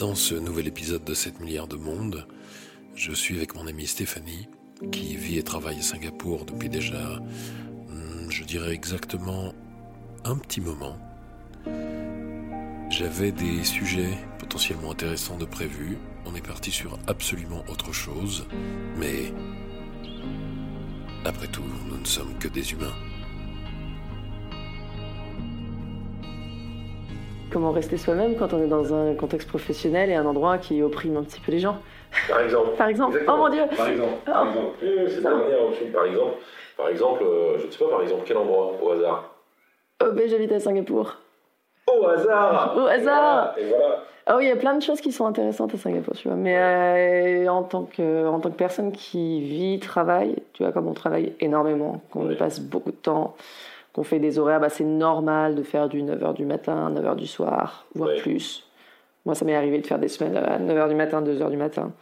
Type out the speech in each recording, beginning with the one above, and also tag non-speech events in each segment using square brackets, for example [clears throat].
Dans ce nouvel épisode de 7 milliards de monde, je suis avec mon amie Stéphanie, qui vit et travaille à Singapour depuis déjà, hmm, je dirais exactement un petit moment. J'avais des sujets potentiellement intéressants de prévus. On est parti sur absolument autre chose. Mais après tout, nous ne sommes que des humains. Comment rester soi-même quand on est dans un contexte professionnel et un endroit qui opprime un petit peu les gens Par exemple. Par exemple. Exactement. Oh mon Dieu Par exemple. Par Oh. exemple. Euh, C'est Ça la va. dernière option. Par exemple. Par exemple, euh, je ne sais pas, par exemple, quel endroit au hasard Oh, ben j'habite à Singapour. Au hasard Au hasard Et voilà. Et voilà. Ah oui, il y a plein de choses qui sont intéressantes à Singapour, tu vois. Mais euh, en, tant que, en tant que personne qui vit, travaille, tu vois, comme on travaille énormément, qu'on passe beaucoup de temps, qu'on fait des horaires, bah, c'est normal de faire du 9h du matin, 9h du soir, voire Ouais. plus. Moi, ça m'est arrivé de faire des semaines à 9h du matin, 2h du matin.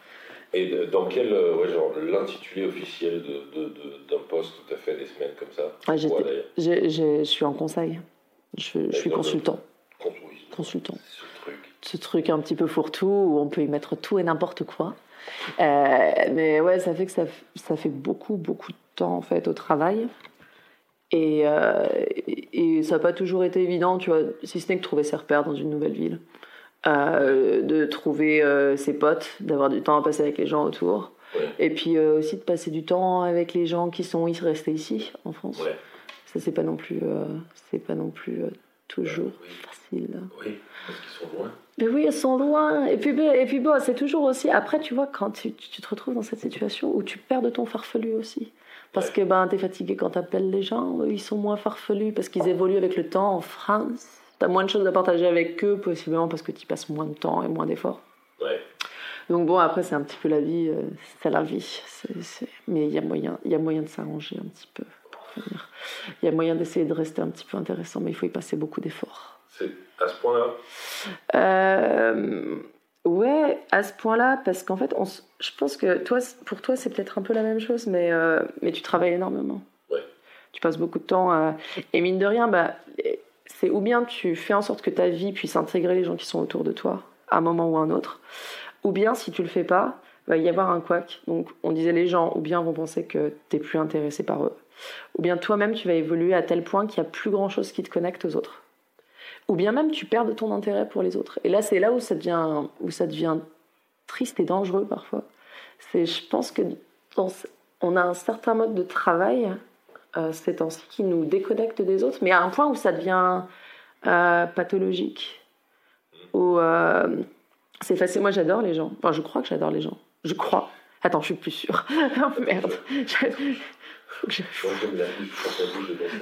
Et dans quel, euh, ouais, genre, l'intitulé officiel de, de, de- d'un poste où tu as fait des semaines comme ça? Ah, Quoi, d'ailleurs j'ai- j'ai- je suis en conseil. Je, je suis consultant. Oui, Consultant. Ce truc. ce truc un petit peu fourre-tout où on peut y mettre tout et n'importe quoi. Euh, mais ouais, ça fait que ça, ça fait beaucoup, beaucoup de temps en fait au travail. Et, euh, et, et ça n'a pas toujours été évident, tu vois, si ce n'est que trouver ses repères dans une nouvelle ville. Euh, de trouver euh, ses potes, d'avoir du temps à passer avec les gens autour. Ouais. Et puis aussi de passer du temps avec les gens qui sont restés ici, en France. Ouais. Ça, c'est pas non plus, c'est pas non plus toujours Oui. facile. Oui, parce qu'ils sont loin. Mais oui, elles sont loin. Et puis, et puis bon, c'est toujours aussi. Après, tu vois, quand tu, tu te retrouves dans cette situation où tu perds de ton farfelu aussi. Parce que ben, t'es fatigué quand t'appelles les gens, ils sont moins farfelus parce qu'ils évoluent avec le temps en France. T'as moins de choses à partager avec eux, possiblement parce que tu passes moins de temps et moins d'efforts. Ouais. Donc bon, après, c'est un petit peu la vie, euh, c'est la vie. Mais il y a moyen, y a moyen de s'arranger un petit peu. pour. Il y a moyen d'essayer de rester un petit peu intéressant, mais il faut y passer beaucoup d'efforts. C'est à ce point-là? Euh, ouais, à ce point-là, parce qu'en fait, on s- je pense que toi, pour toi, c'est peut-être un peu la même chose, mais, euh, mais tu travailles énormément. Ouais. Tu passes beaucoup de temps à... Et mine de rien, bah, c'est ou bien tu fais en sorte que ta vie puisse intégrer les gens qui sont autour de toi, à un moment ou à un autre, ou bien si tu le fais pas, il va y avoir un couac. Donc on disait les gens, ou bien vont penser que tu n'es plus intéressé par eux, ou bien toi-même tu vas évoluer à tel point qu'il n'y a plus grand-chose qui te connecte aux autres ou bien même tu perds ton intérêt pour les autres. Et là, c'est là où ça devient, où ça devient triste et dangereux parfois. C'est, je pense que on a un certain mode de travail euh, ces temps-ci qui nous déconnecte des autres, mais à un point où ça devient euh, pathologique. Où euh, c'est facile. Moi, j'adore les gens. Enfin, je crois que j'adore les gens. Je crois. Attends, je suis plus sûre. [laughs] merde. [laughs]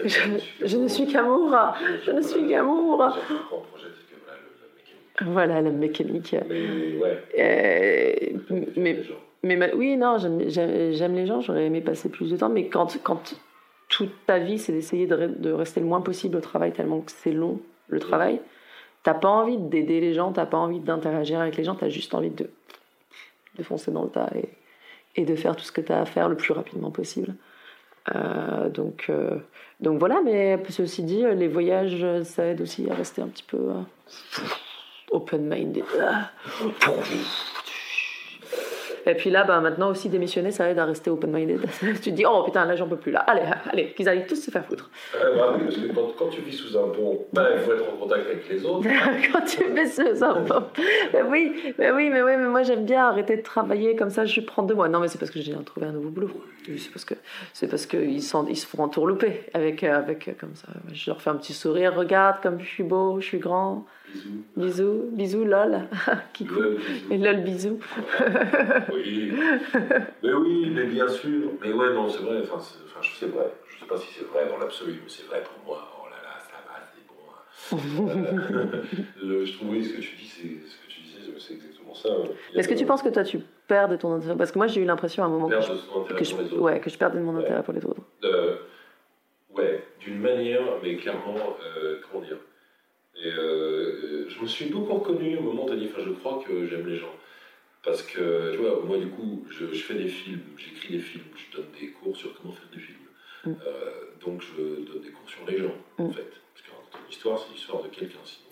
Je- ne suis qu'amour. Je ne suis qu'amour. Voilà, la mécanique. Mais ouais. Euh, mais, oui, non, j'aime- les gens, j'aurais aimé passer plus de temps, mais quand, quand toute ta vie, c'est d'essayer de, re- de rester le moins possible au travail, tellement que c'est long, le travail, t'as pas envie d'aider les gens, t'as pas envie d'interagir avec les gens, t'as juste envie de, de foncer dans le tas et, et de faire tout ce que t'as à faire le plus rapidement possible. Euh, donc, euh, donc voilà, mais ceci dit, euh, les voyages, ça aide aussi à rester un petit peu open-minded. Et puis là, bah, maintenant aussi démissionner, ça aide à rester open-minded. [laughs] tu te dis, oh putain, là j'en peux plus, là. Allez, allez, qu'ils aillent tous se faire foutre. Euh, bah oui, parce que quand, quand tu vis sous un pont, bah, il faut être en contact avec les autres. [laughs] Quand tu fais ce ça, mais oui, mais oui, mais oui, mais moi j'aime bien arrêter de travailler comme ça. Je prends deux mois. Non, mais c'est parce que j'ai trouvé un nouveau boulot. C'est parce que c'est parce que ils, sont, ils se font entourlouper avec euh, avec euh, comme ça. Je leur fais un petit sourire. Regarde comme je suis beau, je suis grand. Bisous. Bisous, bisous, lol. [laughs] Qui. Ouais, bisous. Et lol, bisous. [laughs] Oui. mais oui, mais bien sûr. Mais ouais, non, c'est vrai. Enfin, c'est enfin, vrai. Je sais pas si c'est vrai dans l'absolu, mais c'est vrai pour moi. Oh là là, ça va, c'est bon. hein. Euh, [laughs] le- je trouve oui, ce que tu dis, c'est ce que tu disais, c'est exactement ça. Est-ce que tu penses que toi tu perds de ton intérêt? Parce que moi j'ai eu l'impression à un moment que je, que ouais, que je perdais de mon Ouais. intérêt pour les autres. Euh, ouais, d'une manière, mais clairement, euh, comment dire? Et, euh, Je me suis beaucoup reconnu au moment où tu dit, enfin, je crois que j'aime les gens. Parce que, tu vois, moi, du coup, je, je fais des films, j'écris des films, je donne des cours sur comment faire des films. Mm. Euh, donc, je donne des cours sur les gens, en Mm. fait. Parce qu'une histoire, c'est l'histoire de quelqu'un, sinon.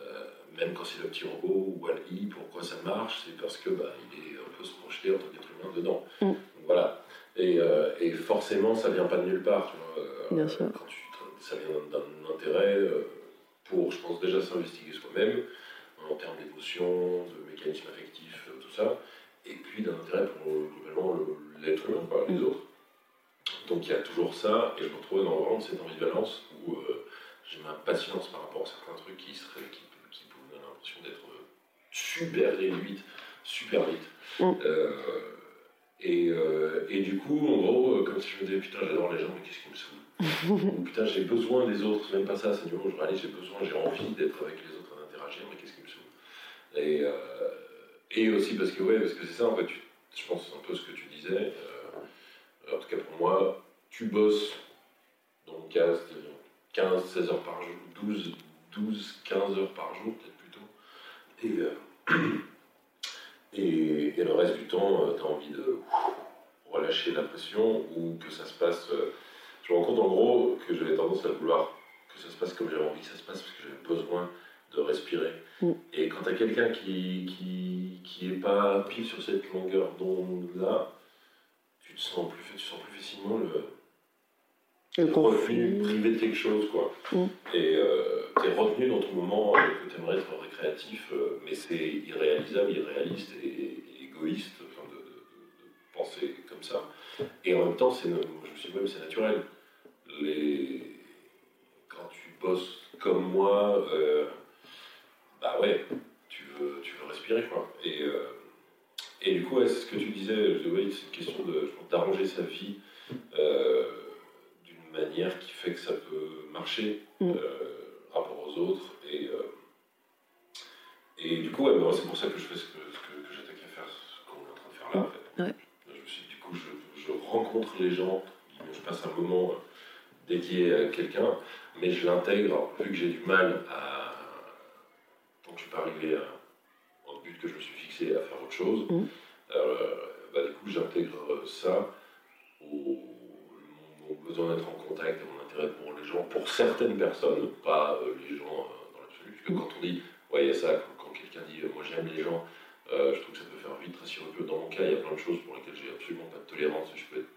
euh, même quand c'est le petit robot ou Wally, pourquoi ça marche C'est parce que bah, il est un peu se projeté en tant qu'être humain dedans. Mm. Voilà. Et, et, forcément, ça vient pas de nulle part. Tu vois. Bien sûr. Quand tu, ça vient d'un intérêt pour, je pense, déjà s'investiguer soi-même en termes d'émotions, de mécanismes affectifs, tout ça. Et puis d'un intérêt pour globalement l'être humain, les mm. autres. Donc il y a toujours ça, et je me retrouvais dans vraiment cette ambivalence où j'ai ma patience par rapport à certains trucs qui, seraient, qui, qui pouvaient donner l'impression d'être super réduites, super vite. Mm. Euh, et, euh, et, du coup, en gros, euh, comme si je me disais, putain, j'adore les gens, mais qu'est-ce qui me saoule [laughs] Putain, j'ai besoin des autres, même pas ça, c'est du moment où je réalise, j'ai besoin, j'ai envie d'être avec les autres, d'interagir, mais qu'est-ce qui me saoule? Et, et aussi parce que, ouais, parce que c'est ça, en fait, je pense un peu ce que tu disais, en tout cas pour moi, tu bosses dans le cas, 15, 16 heures par jour, 12, 12 15 heures par jour, peut-être plutôt. Et, euh, [clears throat] et, et, le reste du temps, euh, tu as envie de relâcher la pression ou que ça se passe. Euh, je me rends compte en gros que j'avais tendance à vouloir que ça se passe comme j'avais envie que ça se passe parce que j'avais besoin de respirer. Mm. Et quand tu as quelqu'un qui, qui, qui est pas pile sur cette longueur d'onde-là, tu te sens plus, tu sens plus facilement le, privé de quelque chose, quoi. Mm. Et euh, tu es retenu dans ton moment que tu aimerais être récréatif, euh, mais c'est irréalisable, irréaliste et, égoïste enfin, de, penser comme ça. Et en même temps, je me suis dit, même c'est naturel. Les... Quand tu bosses comme moi, euh, bah ouais, tu veux, tu veux respirer, quoi. Et, euh, et du coup, c'est ce que tu disais, c'est une question d'arranger sa vie manière qui fait que ça peut marcher mm. euh, rapport aux autres. Et, euh, et du coup, bah, c'est pour ça que je fais ce que, que, j'attaque à faire, ce qu'on est en train de faire là. En fait. Je me suis, du coup, je, je, rencontre les gens, je passe un moment dédié à quelqu'un, mais je l'intègre, vu que j'ai du mal à. Tant que je suis pas arrivé à, au but que je me suis fixé à faire autre chose, mm. euh, bah, du coup, j'intègre ça au besoin d'être en contact et mon intérêt pour les gens, pour certaines personnes, pas euh, les gens euh, dans l'absolu. Parce que quand on dit, ouais, il y a ça, quand, quelqu'un dit, moi j'aime les gens, je trouve que ça peut faire vite, très sirupeux. Dans mon cas, il y a plein de choses pour lesquelles j'ai absolument pas de tolérance. Et je peux être...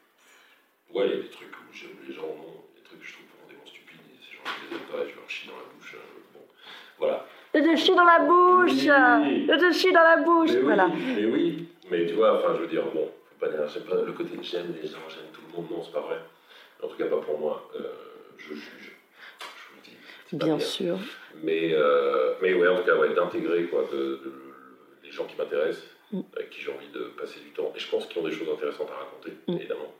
Ouais, il y a des trucs où j'aime les gens, non, trucs que je trouve profondément stupides, et ces gens, je les aime pas, je leur chie dans la bouche. bon, voilà. Je te chie dans la bouche Je te chie dans la bouche mais Voilà. Oui, mais oui, mais tu vois, enfin, je veux dire, bon, faut pas dire, pas le côté j'aime les gens, j'aime tout le monde, non, c'est pas vrai en tout cas pas pour moi, euh, je juge. Je vous dis. Bien, sûr. Mais, euh, mais ouais, en tout cas, ouais, d'intégrer quoi, de, les gens qui m'intéressent, mm. avec qui j'ai envie de passer du temps, et je pense qu'ils ont des choses intéressantes à raconter, mm. évidemment.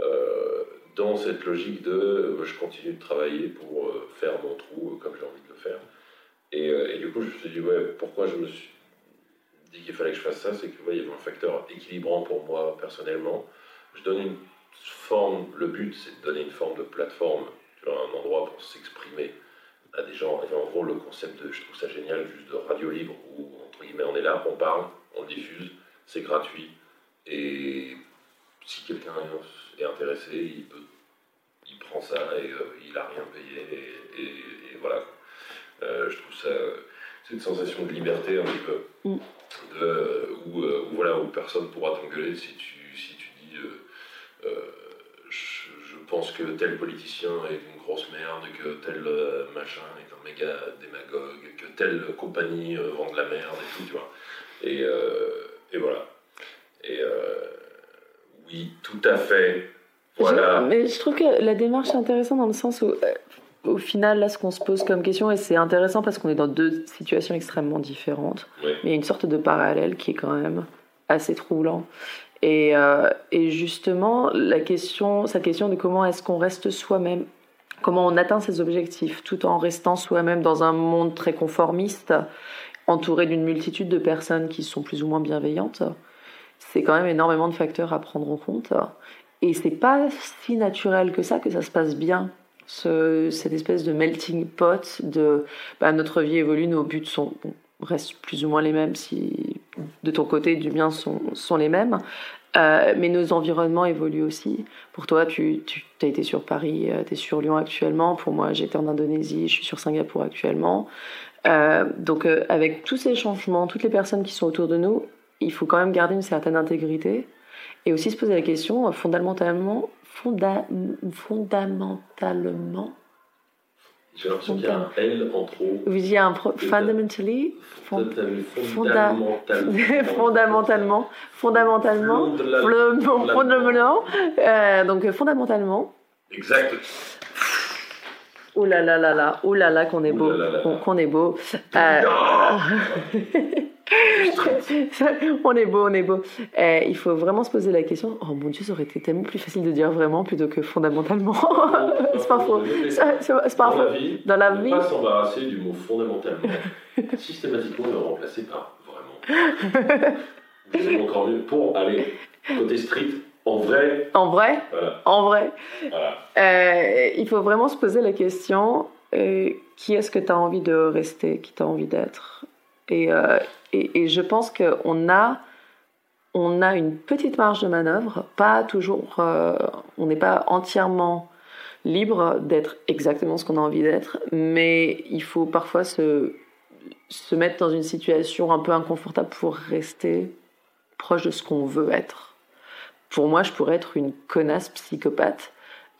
Euh, dans cette logique de je continue de travailler pour faire mon trou comme j'ai envie de le faire. Et, du coup, je me suis dit, ouais, pourquoi je me suis dit qu'il fallait que je fasse ça, c'est que ouais, il y avait un facteur équilibrant pour moi personnellement. Je donne une forme, le but c'est de donner une forme de plateforme, un endroit pour s'exprimer à des gens. Et en gros, le concept de, je trouve ça génial, juste de radio libre, où entre guillemets on est là, on parle, on diffuse, c'est gratuit. Et si quelqu'un est intéressé, il, peut, il prend ça et euh, il n'a rien payé. Et, voilà. Euh, je trouve ça. C'est une sensation de liberté un petit peu. Mm. Euh, où, voilà, où personne pourra t'engueuler si tu, si tu dis pense que tel politicien est une grosse merde, que tel machin est un méga démagogue, que telle compagnie vend de la merde et tout, tu vois. Et, et voilà. Et oui, tout à fait. Voilà. mais je trouve que la démarche est intéressante dans le sens où, au final, là, ce qu'on se pose comme question, et c'est intéressant parce qu'on est dans deux situations extrêmement différentes, mais il y a une sorte de parallèle qui est quand même assez troublant. Et, euh, et, justement, la question, cette question de comment est-ce qu'on reste soi-même, comment on atteint ses objectifs tout en restant soi-même dans un monde très conformiste, entouré d'une multitude de personnes qui sont plus ou moins bienveillantes, c'est quand même énormément de facteurs à prendre en compte. Et c'est pas si naturel que ça que ça se passe bien. Ce, cette espèce de melting pot de bah, notre vie évolue, nos buts sont, restent plus ou moins les mêmes si de ton côté du mien sont, sont les mêmes. Euh, mais nos environnements évoluent aussi. Pour toi, tu, tu as été sur Paris, euh, tu es sur Lyon actuellement. Pour moi, j'étais en Indonésie, je suis sur Singapour actuellement. donc avec tous ces changements, toutes les personnes qui sont autour de nous, il faut quand même garder une certaine intégrité et aussi se poser la question fondamentalement, fondamentalement j'ai l'impression qu'il y a un L en trop. Il y a un fundamentally. [laughs] fondamentalement. fondamentalement. Fondamentalement. Fondamentalement. Euh, donc, fondamentalement. Exact. Oh là là là là, oh là là qu'on est beau, qu'on est beau. Euh... [laughs] on est beau, on est beau. Eh, il faut vraiment se poser la question. Oh mon Dieu, ça aurait été tellement plus facile de dire vraiment plutôt que fondamentalement. c'est pas faux. C'est pas faux. Dans la vie, ne pas s'embarrasser du mot fondamentalement. [laughs] Systématiquement le remplacer par vraiment. [laughs] C'est encore mieux pour aller côté strict. En vrai. En vrai. En vrai. Voilà. Euh, il faut vraiment se poser la question euh, qui est-ce que tu as envie de rester, qui tu as envie d'être? Et, euh, et, je pense qu'on a, on a une petite marge de manœuvre, pas toujours, euh, on n'est pas entièrement libre d'être exactement ce qu'on a envie d'être, mais il faut parfois se, se mettre dans une situation un peu inconfortable pour rester proche de ce qu'on veut être. Pour moi, je pourrais être une connasse psychopathe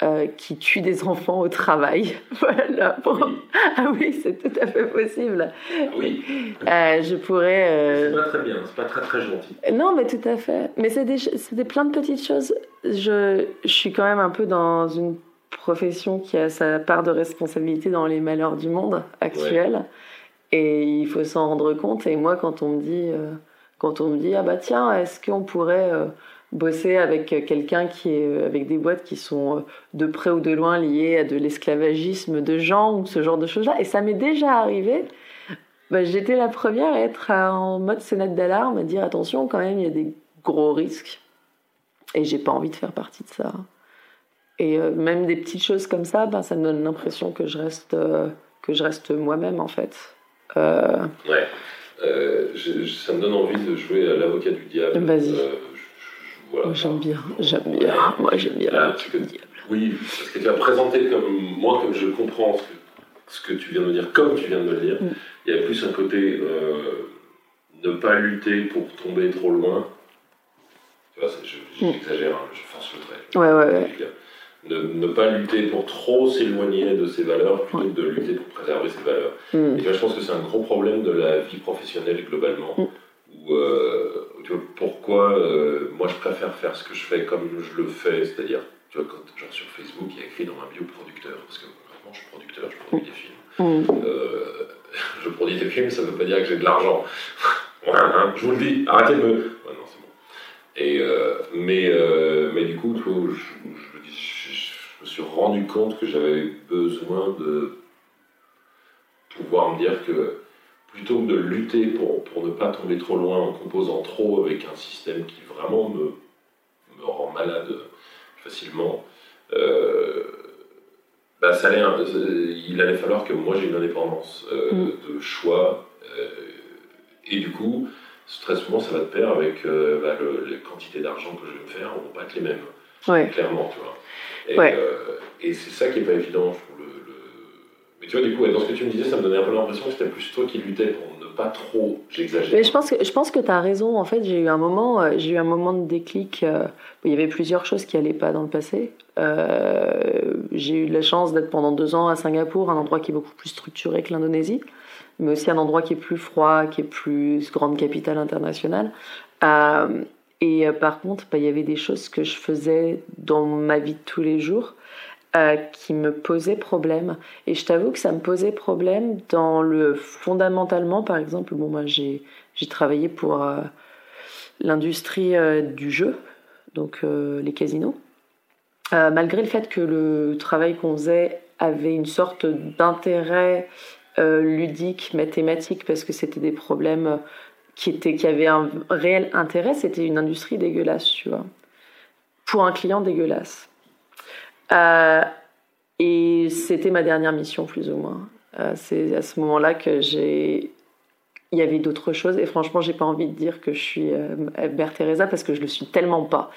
euh, qui tue des enfants au travail. [laughs] voilà. Ah oui, c'est tout à fait possible. Oui. Euh, je pourrais. Euh... C'est pas très bien, c'est pas très très gentil. Non, mais tout à fait. Mais c'est des, des plein de petites choses. Je, je suis quand même un peu dans une profession qui a sa part de responsabilité dans les malheurs du monde actuel. Et il faut s'en rendre compte. Et moi, quand on me dit, euh, quand on me dit, ah bah tiens, est-ce qu'on pourrait bosser avec quelqu'un qui est avec des boîtes qui sont euh, de près ou de loin liées à de l'esclavagisme de gens ou ce genre de choses-là. Et ça m'est déjà arrivé. Bah, j'étais la première à être en mode sonnette d'alarme, à dire attention quand même, il y a des gros risques. Et j'ai pas envie de faire partie de ça. Et euh, même des petites choses comme ça, ben, ça me donne l'impression que je reste, euh, que je reste moi-même en fait. Ouais. ça me donne envie de jouer à l'avocat du diable. Vas-y j'aime bien, j'aime bien. Moi, j'aime bien. Ah, oui, parce que tu as présenté comme moi, comme je comprends ce que, ce que, tu viens de me dire, comme tu viens de me le dire. Mm. Il y a plus un côté euh, ne pas lutter pour tomber trop loin. Tu vois, mm. j'exagère, hein, je force le trait. Ouais, ouais, ouais. Ne, ne, pas lutter pour trop s'éloigner de ses valeurs plutôt que de lutter pour préserver ses valeurs. Mm. Et je pense que c'est un gros problème de la vie professionnelle globalement. Où, euh, tu vois, pourquoi euh, moi je préfère faire ce que je fais comme je le fais, c'est-à-dire, tu vois, quand, genre sur Facebook, il y a écrit dans ma bio producteur, parce que concrètement je suis producteur, je produis des films. Mm. Euh, [laughs] je produis des films, ça ne veut pas dire que j'ai de l'argent. [laughs] Hein, je vous le dis, arrêtez de me. Ouais, non, c'est bon. Et, euh, mais, mais du coup, tu vois, je, je, je, je, me suis rendu compte que j'avais besoin de pouvoir me dire que plutôt que de lutter pour, pour, ne pas tomber trop loin en composant trop avec un système qui vraiment me, me rend malade facilement, euh, bah ça allait, il allait falloir que moi j'ai une indépendance euh, mm. de choix. Euh, et du coup, très souvent, ça va de pair avec bah, les quantités d'argent que je vais me faire, ne vont pas être les mêmes. Clairement, tu vois. Et, et c'est ça qui n'est pas évident, je mais tu vois, du coup, dans ce que tu me disais, ça me donnait un peu l'impression que c'était plus toi qui luttais pour ne pas trop, j'exagère. Mais je pense que, je pense que tu as raison. En fait, j'ai eu un moment, euh, j'ai eu un moment de déclic. Euh, il y avait plusieurs choses qui n'allaient pas dans le passé. Euh, j'ai eu la chance d'être pendant deux ans à Singapour, un endroit qui est beaucoup plus structuré que l'Indonésie, mais aussi un endroit qui est plus froid, qui est plus grande capitale internationale. et par contre, bah, il y avait des choses que je faisais dans ma vie de tous les jours euh, qui me posait problème. Et je t'avoue que ça me posait problème dans le fondamentalement, par exemple, bon, moi j'ai, j'ai travaillé pour euh, l'industrie euh, du jeu, donc les casinos. malgré le fait que le travail qu'on faisait avait une sorte d'intérêt ludique, mathématique, parce que c'était des problèmes qui, étaient, qui avaient un réel intérêt, c'était une industrie dégueulasse, tu vois. Pour un client dégueulasse. Euh, et c'était ma dernière mission, plus ou moins. Euh, c'est à ce moment-là que j'ai il y avait d'autres choses. Et franchement, j'ai pas envie de dire que je suis euh, Mère Teresa parce que je le suis tellement pas.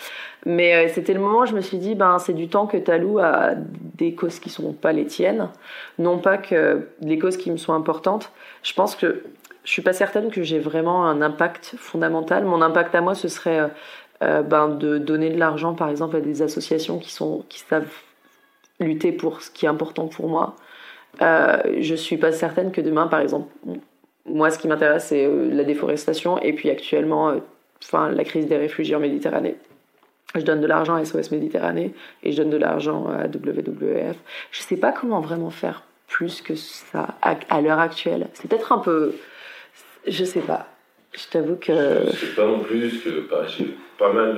Mais euh, c'était le moment où je me suis dit, ben, c'est du temps que tu alloues à des causes qui sont pas les tiennes. Non pas que les causes qui me sont importantes. Je pense que je suis pas certaine que j'ai vraiment un impact fondamental. Mon impact à moi, ce serait euh, ben, de donner de l'argent, par exemple, à des associations qui, savent lutter pour ce qui est important pour moi. Euh, je suis pas certaine que demain, par exemple, moi, ce qui m'intéresse, c'est euh, la déforestation et puis actuellement, euh, enfin, la crise des réfugiés en Méditerranée. Je donne de l'argent à SOS Méditerranée et je donne de l'argent à WWF. Je sais pas comment vraiment faire plus que ça à, l'heure actuelle. C'est peut-être un peu. Je sais pas. Je t'avoue que. Je sais pas non plus que bah, j'ai pas mal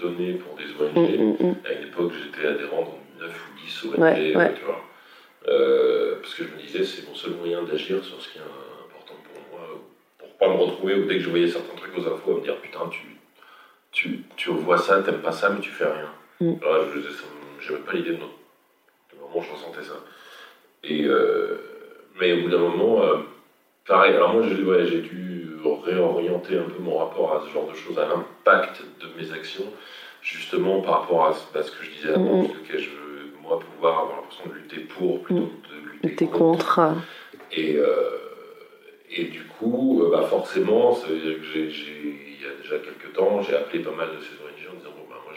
donné pour des ONG. Mm, mm, mm. À une époque, j'étais adhérent dans 9 ou 10 ONG, tu vois. Euh, parce que je me disais, c'est mon seul moyen d'agir sur ce qui est important pour moi, pour pas me retrouver ou dès que je voyais certains trucs aux infos, à me dire putain, tu, tu, tu vois ça, t'aimes pas ça, mais tu fais rien. Alors je j'avais pas l'idée de, de moment où je ressentais ça. Et, euh, mais au bout d'un moment, euh, pareil, alors moi j'ai dû réorienter un peu mon rapport à ce genre de choses, à l'impact de mes actions, justement par rapport à, ce que je disais avant, mm, mm. que je moi, pouvoir avoir l'impression de lutter pour plutôt que de lutter contre. Et, euh, et du coup, euh, bah forcément, il y a déjà quelques temps, j'ai appelé pas mal de ces ONG en disant bon, bah, moi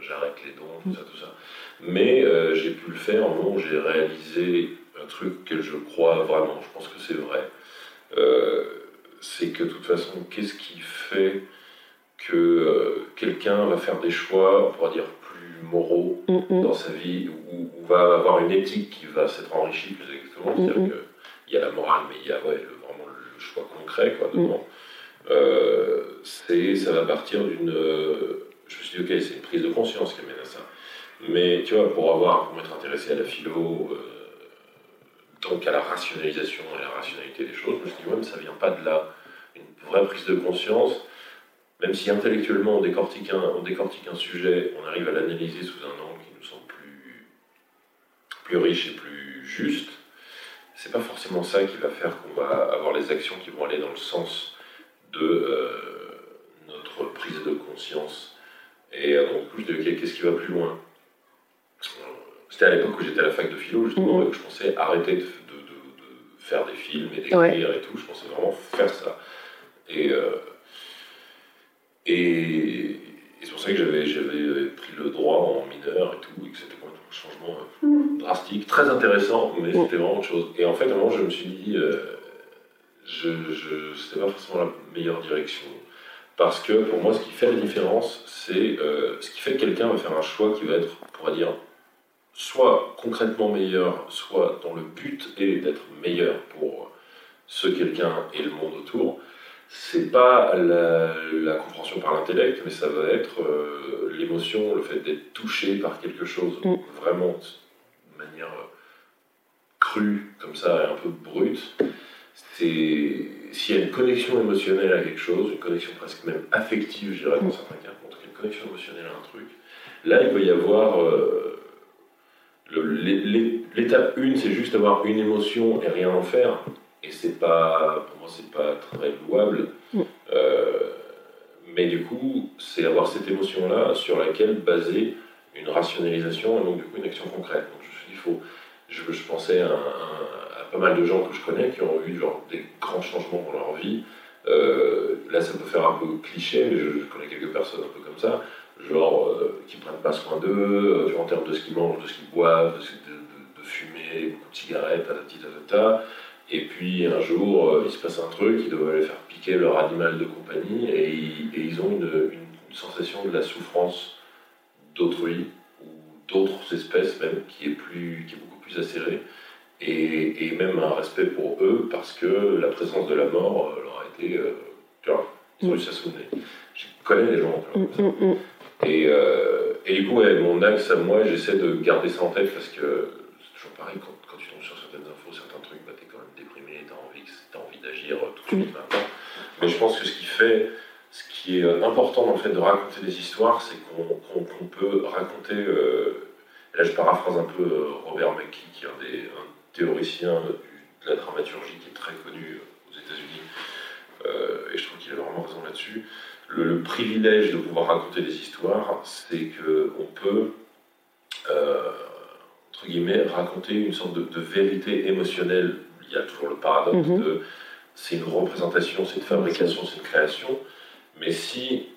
j'arrête les dons, tout ça, tout ça. Mais euh, j'ai pu le faire au moment où j'ai réalisé un truc que je crois vraiment, je pense que c'est vrai. C'est que de toute façon, qu'est-ce qui fait que quelqu'un va faire des choix, on pourra dire moraux mm, mm. dans sa vie, ou, va avoir une éthique qui va s'être enrichie plus exactement. Mm, C'est-à-dire qu'il y a la morale, mais il y a ouais, vraiment le choix concret quoi, dedans. Euh, ça va partir d'une. Euh, je me suis dit, ok, c'est une prise de conscience qui amène à ça. Mais tu vois, pour avoir, pour m'être intéressé à la philo, euh, donc à la rationalisation et à la rationalité des choses, je me suis dit, ouais, mais ça vient pas de là. Une vraie prise de conscience, même si intellectuellement on décortique un, on décortique un sujet, on arrive à l'analyser sous un angle qui nous semble plus, plus riche et plus juste, c'est pas forcément ça qui va faire qu'on va avoir les actions qui vont aller dans le sens de euh, notre prise de conscience. Et euh, donc, je me qu'est-ce qui va plus loin? C'était à l'époque où j'étais à la fac de philo, justement, mm-hmm. que je pensais arrêter de, faire des films et d'écrire et tout. Je pensais vraiment faire ça. Et. Euh, et, c'est pour ça que j'avais, pris le droit en mineur et tout, et que c'était un changement euh, mm. drastique, très intéressant, mais mm. c'était vraiment autre chose. Et en fait, à un moment, je me suis dit, euh, je, je, c'était pas forcément la meilleure direction. Parce que pour moi, ce qui fait la différence, c'est euh, ce qui fait que quelqu'un va faire un choix qui va être, on pourrait dire, soit concrètement meilleur, soit dont le but est d'être meilleur pour ce quelqu'un et le monde autour c'est pas la, compréhension par l'intellect, mais ça va être euh, l'émotion, le fait d'être touché par quelque chose mm. vraiment de manière euh, crue, comme ça, et un peu brute. S'il y a une connexion émotionnelle à quelque chose, une connexion presque même affective, je dirais dans mm. certains cas, en tout cas une connexion émotionnelle à un truc, là il peut y avoir euh, l'étape 1, c'est juste avoir une émotion et rien en faire et c'est pas, pour moi, c'est pas très louable. Mm. Euh, mais du coup, c'est avoir cette émotion-là sur laquelle baser une rationalisation et donc du coup une action concrète. Donc je me suis dit, faut, je, je pensais à, pas mal de gens que je connais qui ont eu genre, des grands changements dans leur vie. Euh, là, ça peut faire un peu cliché, mais je, connais quelques personnes un peu comme ça, genre euh, qui prennent pas soin d'eux, en termes de ce qu'ils mangent, de ce qu'ils boivent, de, de, de, fumer, beaucoup de cigarettes, tatati. Et puis un jour, euh, il se passe un truc, ils doivent aller faire piquer leur animal de compagnie et, ils, ont une, sensation de la souffrance d'autrui ou d'autres espèces même qui est, plus, qui est beaucoup plus acérée et, même un respect pour eux parce que la présence de la mort euh, leur a été. Euh, tu vois, ils ont eu ça Je connais les gens. Mm, mm, mm. Et, et, du coup, mon axe à moi, j'essaie de garder ça en tête parce que c'est toujours pareil quand, quand tu tombes sur certaines infos, certains trucs, bah, d'agir tout de suite maintenant. Mais je pense que ce qui fait, ce qui est important dans le fait de raconter des histoires, c'est qu'on peut raconter. Euh, là, je paraphrase un peu euh, Robert McKee, qui est un, des, théoricien de la dramaturgie qui est très connu aux États-Unis. et je trouve qu'il a vraiment raison là-dessus, le, privilège de pouvoir raconter des histoires, c'est qu'on peut, euh, entre guillemets, raconter une sorte de, vérité émotionnelle. Il y a toujours le paradoxe mhm. de c'est une représentation, c'est une fabrication, c'est une création. Mais si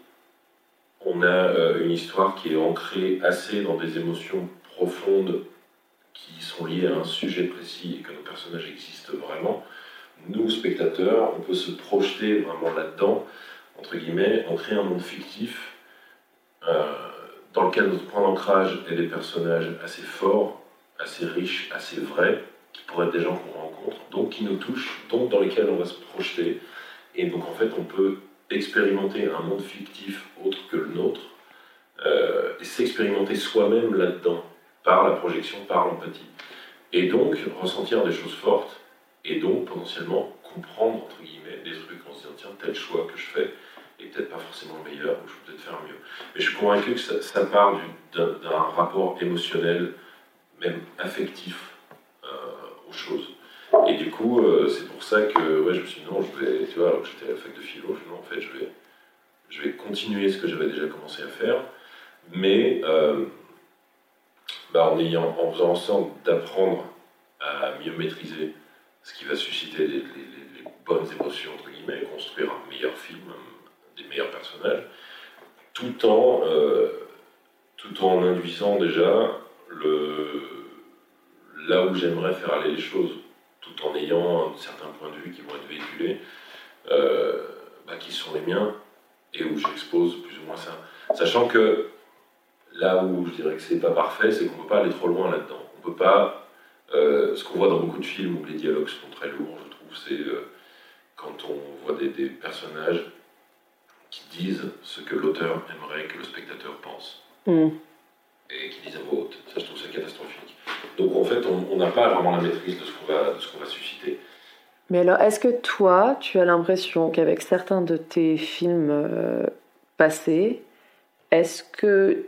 on a euh, une histoire qui est ancrée assez dans des émotions profondes qui sont liées à un sujet précis et que nos personnages existent vraiment, nous, spectateurs, on peut se projeter vraiment là-dedans, entre guillemets, on crée un monde fictif euh, dans lequel notre point d'ancrage est des personnages assez forts, assez riches, assez vrais, qui pourraient être des gens qu'on rencontre, donc qui nous touchent, donc dans lesquels on va se projeter. Et donc en fait, on peut expérimenter un monde fictif autre que le nôtre euh, et s'expérimenter soi-même là-dedans par la projection, par l'empathie. Et donc ressentir des choses fortes et donc potentiellement comprendre entre guillemets des trucs en se disant tiens tel choix que je fais est peut-être pas forcément le meilleur ou je peux peut-être faire mieux. Mais je suis convaincu que ça, part d'un rapport émotionnel, même affectif euh, aux choses. Et du coup, euh, c'est pour ça que ouais, je me suis dit non, je vais, tu vois, alors que j'étais à la fac de philo, je me non, en fait, je vais, je vais continuer ce que j'avais déjà commencé à faire, mais euh, bah, en, faisant en sorte d'apprendre à mieux maîtriser ce qui va susciter les, bonnes émotions, entre guillemets, construire un meilleur film, des meilleurs personnages, tout en, euh, tout en induisant déjà le, là où j'aimerais faire aller les choses, tout en ayant certains points de vue qui vont être véhiculés, euh, bah, qui sont les miens, et où j'expose plus ou moins ça. Sachant que là où je dirais que c'est pas parfait, c'est qu'on ne peut pas aller trop loin là-dedans. On peut pas. Euh, ce qu'on voit dans beaucoup de films où les dialogues sont très lourds, je trouve, c'est quand on voit des, personnages qui disent ce que l'auteur aimerait que le spectateur pense. Mm. Et qui disent à voix haute. Ça, je trouve ça catastrophique. Donc en fait, on n'a pas vraiment la maîtrise de ce qu'on va, va, susciter. Mais alors, est-ce que toi, tu as l'impression qu'avec certains de tes films euh, passés, est-ce que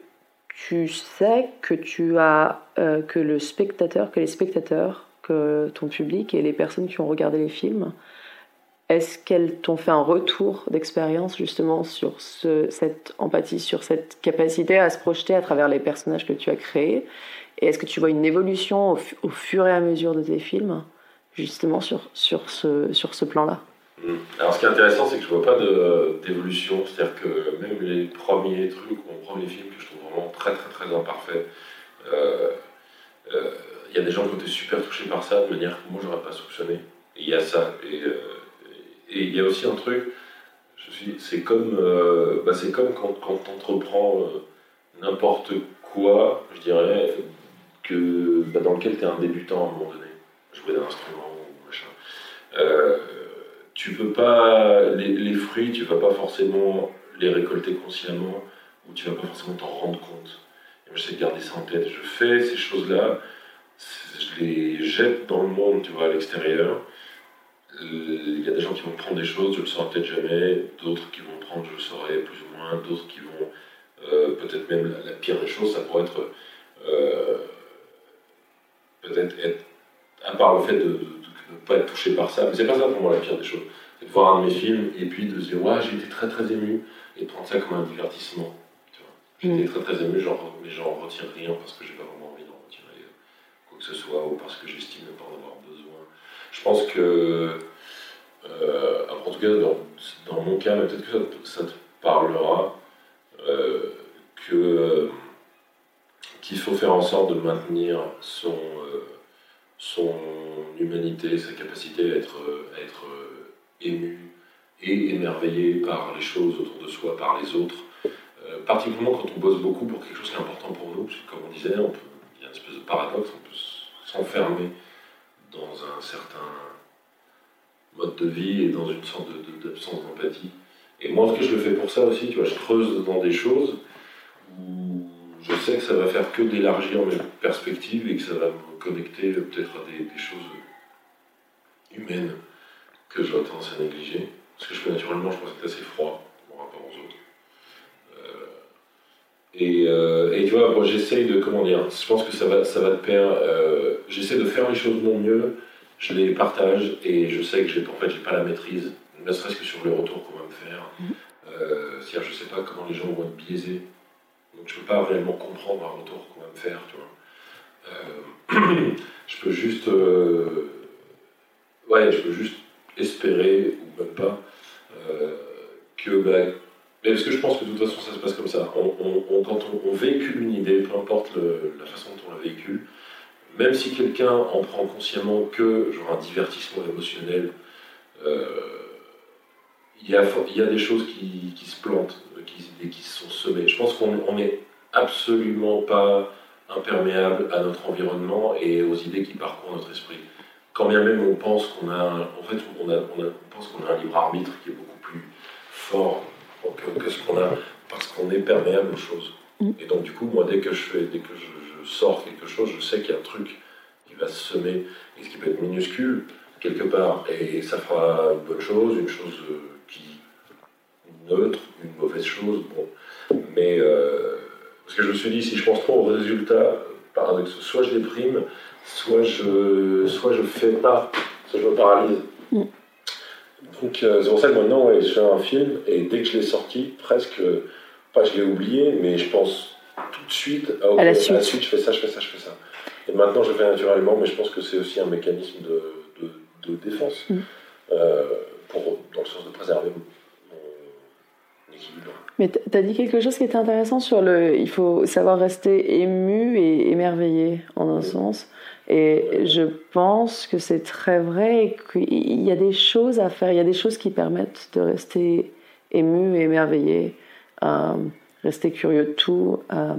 tu sais que tu as euh, que le spectateur, que les spectateurs, que ton public et les personnes qui ont regardé les films, est-ce qu'elles t'ont fait un retour d'expérience justement sur ce, cette empathie, sur cette capacité à se projeter à travers les personnages que tu as créés? Et est-ce que tu vois une évolution au, fur et à mesure de tes films, justement sur, ce, plan-là? Hmm. alors, ce qui est intéressant, c'est que je vois pas d'évolution. C'est-à-dire que même les premiers trucs, ou premiers films que je trouve très très très imparfait. Euh, euh, il y a des gens qui ont été super touchés par ça de manière que moi j'aurais pas soupçonné. Il y a ça. Et euh, il y a aussi un truc, c'est comme, bah, c'est comme quand, quand tu entreprends n'importe quoi, je dirais, que, bah, dans lequel tu es un débutant à un moment donné, jouer d'un instrument ou machin. tu peux pas, les, fruits, tu vas pas forcément les récolter consciemment où tu vas pas forcément t'en rendre compte. Et moi, j'essaie de garder ça en tête. Je fais ces choses-là, je les jette dans le monde, tu vois, à l'extérieur. Il y a des gens qui vont prendre des choses, je le saurai peut-être jamais, d'autres qui vont prendre, je le saurai plus ou moins, d'autres qui vont, euh, peut-être même la, pire des choses, ça pourrait être, euh, peut-être être, à part le fait de ne pas être touché par ça, mais c'est pas ça pour moi la pire des choses. C'est de voir un de mes films et puis de se dire, ouais, j'ai été très très ému, et de prendre ça comme un divertissement. J'étais très très ému, genre, mais j'en retire rien parce que j'ai pas vraiment envie d'en retirer quoi que ce soit ou parce que j'estime ne pas en avoir besoin. Je pense que, euh, en tout cas, dans, mon cas, mais peut-être que ça, te parlera, euh, euh, qu'il faut faire en sorte de maintenir son, son humanité, sa capacité à être, ému et émerveillé par les choses autour de soi, par les autres. Particulièrement quand on bosse beaucoup pour quelque chose qui est important pour nous, parce que comme on disait, il y a une espèce de paradoxe, on peut s'enfermer dans un certain mode de vie et dans une sorte d'absence d'empathie. Et moi, en tout cas, je le fais pour ça aussi, tu vois, je creuse dans des choses où je sais que ça va faire que d'élargir mes perspectives et que ça va me connecter peut-être à des, choses humaines que j'aurais tendance à négliger. Parce que je peux naturellement, je pense, être assez froid par rapport aux autres. Euh, et, tu vois, moi j'essaye de, comment dire, je pense que ça va, ça va de. Euh, j'essaie de faire les choses de mon mieux, je les partage et je sais que j'ai, en fait, pas la maîtrise ne serait-ce que sur le retour qu'on va me faire. Mhm. Euh, C'est-à-dire, je sais pas comment les gens vont être biaisés. Donc, je peux pas réellement comprendre un retour qu'on va me faire, tu vois. Euh, [clears throat] je peux juste. euh, ouais, je peux juste espérer, ou même pas, euh, que. bah, mais parce que je pense que de toute façon, ça se passe comme ça. On- on- on- quand on, on véhicule une idée, peu importe le- la façon dont on la véhicule, même si quelqu'un en prend consciemment que genre un divertissement émotionnel, euh, il y, a, y des choses qui, qui se plantent qui, et qui se sont semées. Je pense qu'on n'est absolument pas imperméable à notre environnement et aux idées qui parcourent notre esprit. Quand bien même on pense qu'on a, un- en fait, on, a, on, a- on pense qu'on a un libre arbitre qui est beaucoup plus fort que, que ce qu'on a parce qu'on est perméable aux choses. Mm. Et donc du coup, moi, dès que je fais, dès que je, je sors quelque chose, je sais qu'il y a un truc qui va se semer et ce qui peut être minuscule quelque part et ça fera une bonne chose, une chose euh, qui neutre, une mauvaise chose, bon. Mais euh, parce que je me suis dit, si je pense trop aux résultats, paradoxe, soit je déprime, soit je, soit je fais pas, soit je me paralyse. Mm. Donc euh, c'est pour ça que maintenant, ouais, je fais un film et dès que je l'ai sorti, presque, pas je l'ai oublié, mais je pense tout de suite ah, ok, À la suite. je fais ça, je fais ça, je fais ça. Et maintenant, je le fais naturellement, mais je pense que c'est aussi un mécanisme de, de, de défense, Mm. euh, pour, dans le sens de préserver mon, équilibre. Mais t- t'as dit quelque chose qui était intéressant sur le. Il faut savoir rester ému et émerveillé en un Oui. sens. Et je pense que c'est très vrai et qu'il y a des choses à faire. Il y a des choses qui permettent de rester ému et émerveillé, euh, rester curieux de tout, euh,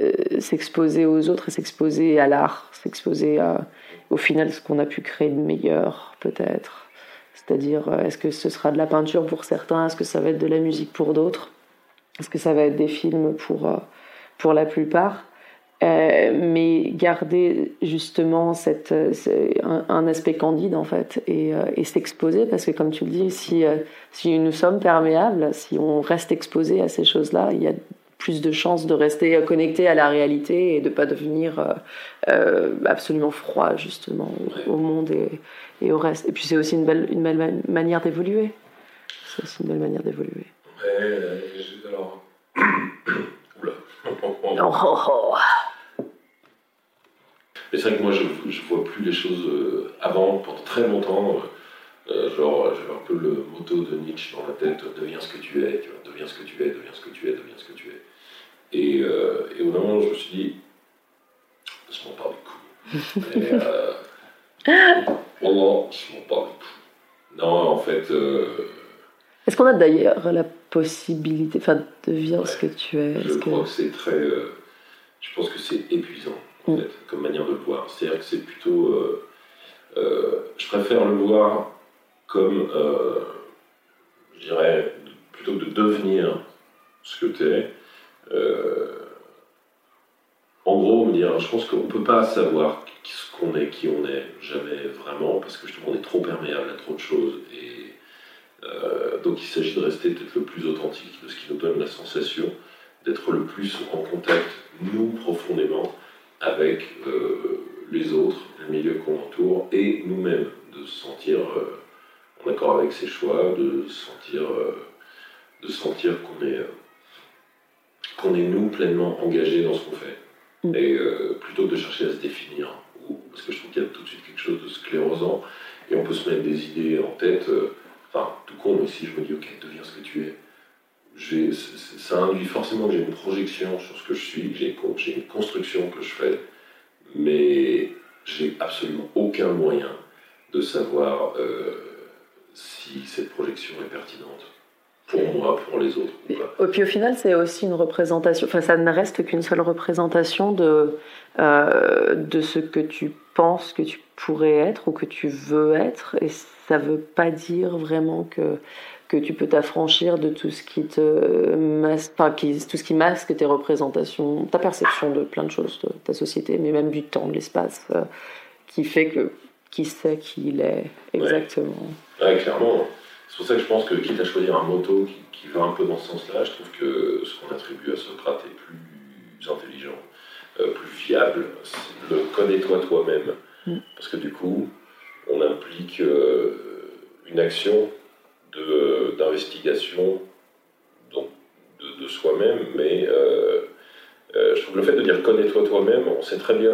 euh, s'exposer aux autres et s'exposer à l'art, s'exposer à, au final ce qu'on a pu créer de meilleur peut-être. C'est-à-dire, euh, est-ce que ce sera de la peinture pour certains? Est-ce que ça va être de la musique pour d'autres? Est-ce que ça va être des films euh, pour la plupart? Euh, Mais garder justement cette, euh, un, un aspect candide en fait et, euh, et s'exposer parce que comme tu le dis, si, si nous sommes perméables, si on reste exposé à ces choses-là, il y a plus de chances de rester connecté à la réalité et de pas devenir euh, euh, absolument froid justement au, au monde et, et au reste. Et puis c'est aussi une belle, une belle man- manière d'évoluer. C'est aussi une belle manière d'évoluer. Alors. [coughs] Oh, oh, oh. Mais c'est vrai que moi, je, je vois plus les choses euh, avant, pendant très longtemps. euh, euh, genre, j'avais un peu le motto de Nietzsche dans la tête deviens ce que tu es, tu vois, deviens ce que tu es, deviens ce que tu es, deviens ce que tu es. Et, euh, et au moment, je me suis dit, je m'en parle du coup. Et, euh, Wallah, je m'en parle du coup. Non, en fait, Est-ce qu'on a d'ailleurs la possibilité, enfin, deviens ce que tu es Je que- crois que c'est très. je pense que c'est épuisant, Mm. comme manière de le voir. C'est-à-dire que c'est plutôt. euh, euh, je préfère le voir comme. euh, je dirais, plutôt que de devenir ce que tu es. en gros, me dire, je pense qu'on ne peut pas savoir ce qu'on est, qui on est, jamais vraiment, parce que justement, on est trop perméable à trop de choses. Et. donc il s'agit de rester peut-être le plus authentique, de ce qui nous donne la sensation d'être le plus en contact, nous, profondément, avec euh, les autres, le milieu qu'on entoure, et nous-mêmes, de se sentir euh, en accord avec ses choix, de se sentir, euh, de sentir qu'on est, qu'on est, nous, pleinement engagés dans ce qu'on fait. Mm. Et plutôt que de chercher à se définir, parce que je trouve qu'il y a tout de suite quelque chose de sclérosant, et on peut se mettre des idées en tête, enfin, tout con, mais si je me dis, ok, deviens ce que tu es, ça induit forcément que j'ai une projection sur ce que je suis, que j'ai une construction que je fais, mais j'ai absolument aucun moyen de savoir euh, si cette projection est pertinente pour moi, pour les autres. Et puis au final, c'est aussi une représentation, enfin ça ne reste qu'une seule représentation de, euh, de ce que tu penses que tu pourrais être ou que tu veux être. Et ça ne veut pas dire vraiment que, que tu peux t'affranchir de tout ce qui te masque, enfin, qui, tout ce qui masque tes représentations, ta perception de plein de choses de ta société, mais même du temps, de l'espace, euh, qui fait que qui sait qui il est exactement. Ouais, clairement. C'est pour ça que je pense que, quitte à choisir un motto qui, qui va un peu dans ce sens-là, je trouve que ce qu'on attribue à Socrate est plus intelligent, euh, plus viable. C'est Le connais-toi toi-même. Mm. Parce que du coup, on implique euh, une action d'investigation de, de soi-même, mais euh, euh, je trouve le fait de dire connais-toi toi-même, on sait très bien.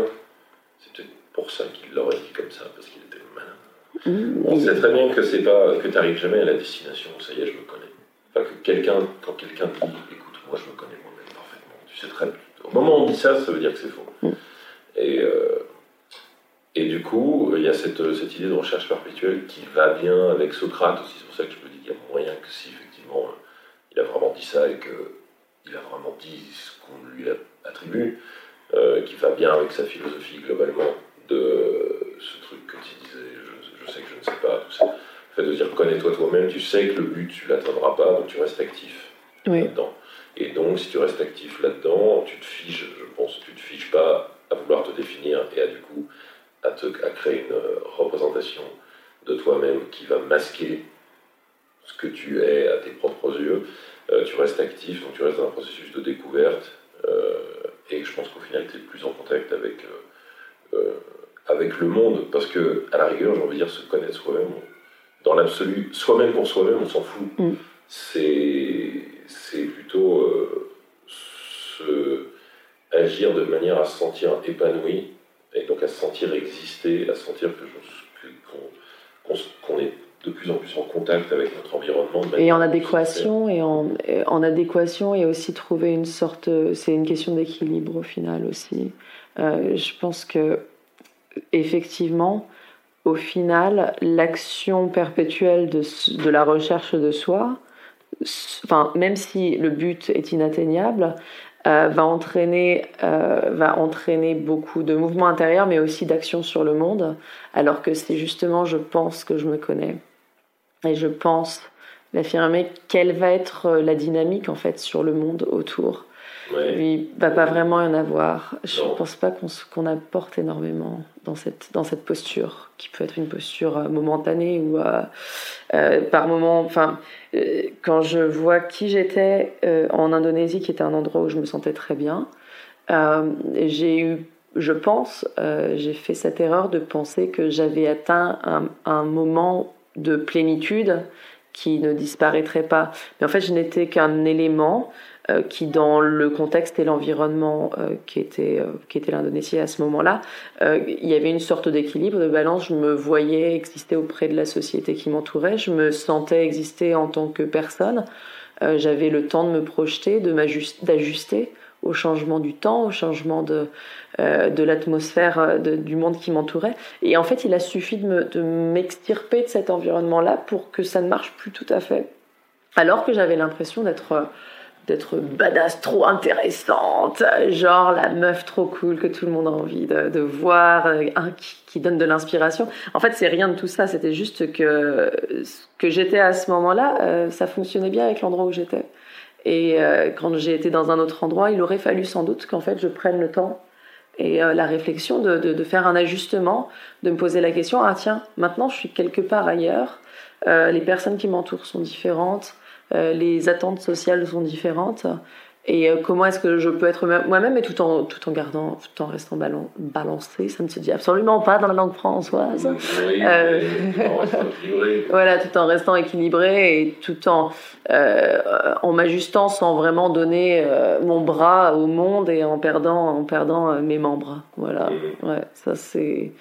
C'est peut-être pour ça qu'il l'aurait dit comme ça, parce qu'il était malin. Mmh, on sait très bien que c'est pas que tu n'arrives jamais à la destination, ça y est, je me connais. Enfin, que quelqu'un, quand quelqu'un dit écoute, moi je me connais moi-même parfaitement, tu sais très bien. Au moment où on dit ça, ça veut dire que c'est faux. Mmh. Et, euh, et du coup, il y a cette, cette, idée de recherche perpétuelle qui va bien avec Socrate aussi. C'est pour ça que je me dis qu'il y a moyen que si effectivement il a vraiment dit ça et qu'il a vraiment dit ce qu'on lui attribue, euh, qui va bien avec sa philosophie globalement de ce truc que tu disais, je, sais que je ne sais pas, tout ça. Le fait de dire connais-toi toi-même, tu sais que le but tu l'atteindras pas, donc tu restes actif là-dedans. Et donc si tu restes actif là-dedans, tu te fiches, je pense, tu te fiches pas à vouloir te définir et à du coup à, te, à créer une représentation de toi-même qui va masquer ce que tu es à tes propres yeux, euh, tu restes actif, donc tu restes dans un processus de découverte, euh, et je pense qu'au final, tu es plus en contact avec, euh, avec le monde, parce que, à la rigueur, j'ai envie de dire, se connaître soi-même, dans l'absolu, soi-même pour soi-même, on s'en fout. Mm. C'est plutôt se agir de manière à se sentir épanoui, et donc à se sentir exister, à sentir qu'on est de plus en plus en contact avec notre environnement. Et en adéquation, et en, en, adéquation, et aussi trouver une sorte. C'est une question d'équilibre au final aussi. Euh, je pense que, effectivement, au final, l'action perpétuelle de, de, la recherche de soi, enfin, même si le but est inatteignable, euh, va, entraîner, euh, va entraîner beaucoup de mouvements intérieurs, mais aussi d'action sur le monde, alors que c'est justement, je pense que je me connais. Et je pense l'affirmer quelle va être euh, la dynamique en fait sur le monde autour. Ouais. Il va pas vraiment y en avoir. Je ne pense pas qu'on apporte énormément dans cette, dans cette posture, qui peut être une posture euh, momentanée ou euh, euh, par moment. Enfin, quand je vois qui j'étais en Indonésie, qui était un endroit où je me sentais très bien, j'ai eu, je pense, j'ai fait cette erreur de penser que j'avais atteint un, un moment de plénitude qui ne disparaîtrait pas. Mais en fait, je n'étais qu'un élément qui, dans le contexte et l'environnement euh, qui était, euh, qui était l'Indonésie à ce moment-là, il y avait une sorte d'équilibre, de balance. Je me voyais exister auprès de la société qui m'entourait, je me sentais exister en tant que personne. J'avais le temps de me projeter, d'ajuster au changement du temps, au changement de, euh, de l'atmosphère euh, du monde qui m'entourait. Et en fait, il a suffi de m'extirper de, cet environnement-là pour que ça ne marche plus tout à fait. Alors que j'avais l'impression d'être d'être badass trop intéressante, genre la meuf trop cool que tout le monde a envie de, voir, euh, qui, donne de l'inspiration. En fait, c'est rien de tout ça, c'était juste que que j'étais à ce moment-là, ça fonctionnait bien avec l'endroit où j'étais. Et euh, quand j'ai été dans un autre endroit, il aurait fallu sans doute qu'en fait je prenne le temps et euh, la réflexion de, faire un ajustement, de me poser la question ah tiens maintenant je suis quelque part ailleurs, euh, les personnes qui m'entourent sont différentes, les attentes sociales sont différentes et euh, comment est-ce que je peux être moi-même, et tout en, tout en gardant, tout en restant balancé, ça ne se dit absolument pas dans la langue françoise. euh, [laughs] voilà, tout en restant équilibré et tout en, euh, en m'ajustant sans vraiment donner euh, mon bras au monde et en perdant, en perdant mes membres. Voilà, ouais, ça c'est.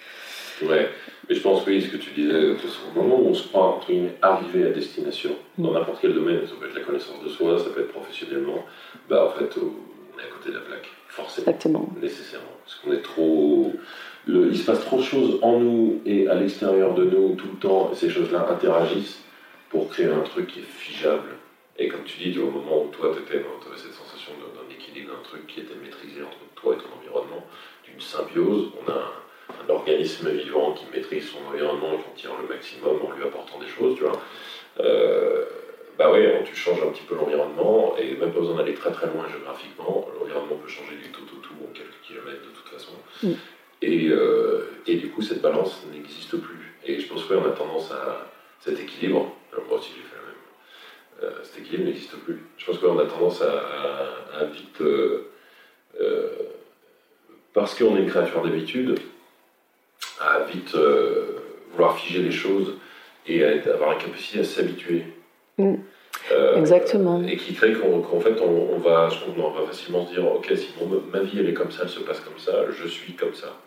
Ouais. Mais je pense, oui, ce que tu disais, au moment où on se croit, entre arrivé à destination, dans mm. n'importe quel domaine, ça peut être la connaissance de soi, ça peut être professionnellement, bah en fait, on est à côté de la plaque, forcément. Exactement. Nécessairement. Parce qu'on est trop. Le, il se passe trop de choses en nous et à l'extérieur de nous tout le temps, et ces choses-là interagissent pour créer un truc qui est figeable. Et comme tu dis, au moment où toi, tu avais cette sensation d'un équilibre, d'un truc qui était maîtrisé entre toi et ton environnement, d'une symbiose, on a un un organisme vivant qui maîtrise son environnement et qui en tire le maximum en lui apportant des choses, tu vois. Euh, bah ouais, tu changes un petit peu l'environnement et même pas besoin d'aller très très loin géographiquement, l'environnement peut changer du tout au tout en quelques kilomètres de toute façon. Mm. Et, euh, et, du coup, cette balance n'existe plus. Et je pense qu'on a tendance à cet équilibre, moi aussi j'ai fait la même, euh, cet équilibre n'existe plus. Je pense qu'on a tendance à, à, vite, parce qu'on est une créature d'habitude, à vite euh, vouloir figer les choses et à avoir la capacité à s'habituer Mm. Exactement. Et qui crée qu'en fait, on, va, on va facilement se dire, ok, si ma vie elle est comme ça, elle se passe comme ça, je suis comme ça.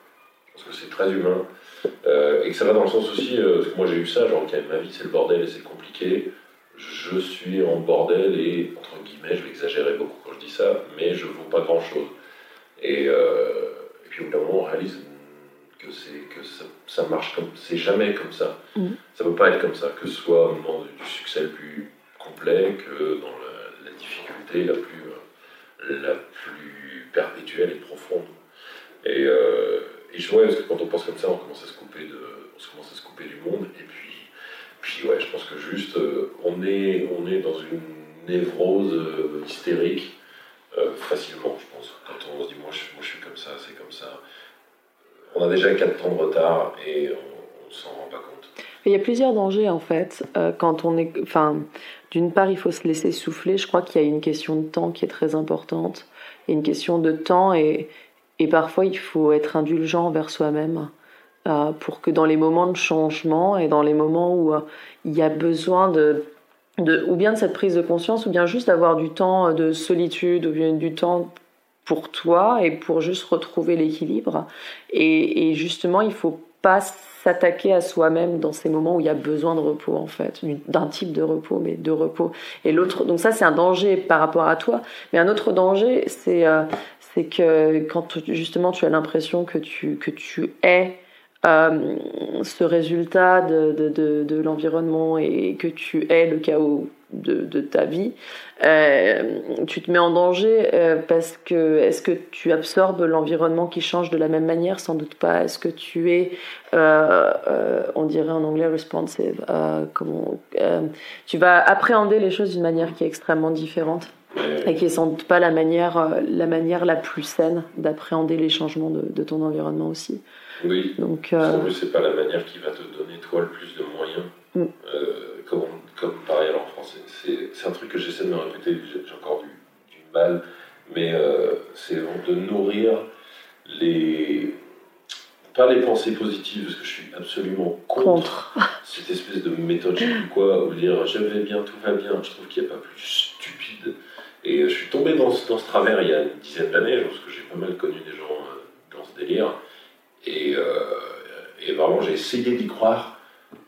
Parce que c'est très humain. et que ça va dans le sens aussi, parce que moi j'ai eu ça, genre, ok, ma vie c'est le bordel et c'est compliqué je suis en bordel et, entre guillemets, je vais exagérer beaucoup quand je dis ça, mais je ne vaux pas grand chose. Et, euh, et, puis au bout d'un moment, on réalise ça, marche comme. C'est jamais comme ça. Mm. Ça ne peut pas être comme ça, que ce soit au moment du succès le plus complet, que dans la, difficulté la plus, euh, la plus perpétuelle et profonde. Et, euh, et je vois, parce que quand on pense comme ça, on commence à se couper, de, on commence à se couper du monde, et puis puis ouais, je pense que juste, euh, on, est, on est dans une névrose euh, hystérique facilement, je pense. Quand on se dit, moi je, moi, je suis comme ça, c'est comme ça. On a déjà 4 temps de retard et on, ne s'en rend pas compte. Il y a plusieurs dangers en fait. quand on est, enfin, d'une part, il faut se laisser souffler. Je crois qu'il y a une question de temps qui est très importante. Il y a une question de temps et, et parfois il faut être indulgent envers soi-même. Euh, pour que dans les moments de changement et dans les moments où euh, il y a besoin de, de, ou bien de cette prise de conscience, ou bien juste d'avoir du temps de solitude, ou bien du temps pour toi et pour juste retrouver l'équilibre. Et, justement, il faut pas s'attaquer à soi-même dans ces moments où il y a besoin de repos en fait, d'un type de repos, mais de repos. Et l'autre, donc ça c'est un danger par rapport à toi. Mais un autre danger, c'est euh, que quand justement tu as l'impression que tu que tu es euh, ce résultat de, de, l'environnement et que tu es le chaos de, ta vie, euh, tu te mets en danger euh, parce que est-ce que tu absorbes l'environnement qui change de la même manière? Sans doute pas. Est-ce que tu es, on dirait en anglais responsive, comment, tu vas appréhender les choses d'une manière qui est extrêmement différente et qui est sans doute pas la manière, la manière la plus saine d'appréhender les changements de, ton environnement aussi. Oui. Donc, euh... C'est pas la manière qui va te donner toi le plus de moyens. Mm. Euh, comme, comme pareil en français. C'est un truc que j'essaie de me répéter, j'ai encore du, du, mal, mais euh, c'est de nourrir les. Pas les pensées positives, parce que je suis absolument contre, [laughs] cette espèce de méthode, je sais plus quoi, où dire je vais bien, tout va bien. Je trouve qu'il n'y a pas plus stupide. Et je suis tombé dans ce, dans ce travers il y a une dizaine d'années, parce que j'ai pas mal connu des gens euh, dans ce délire. Et, euh, et vraiment, j'ai essayé d'y croire.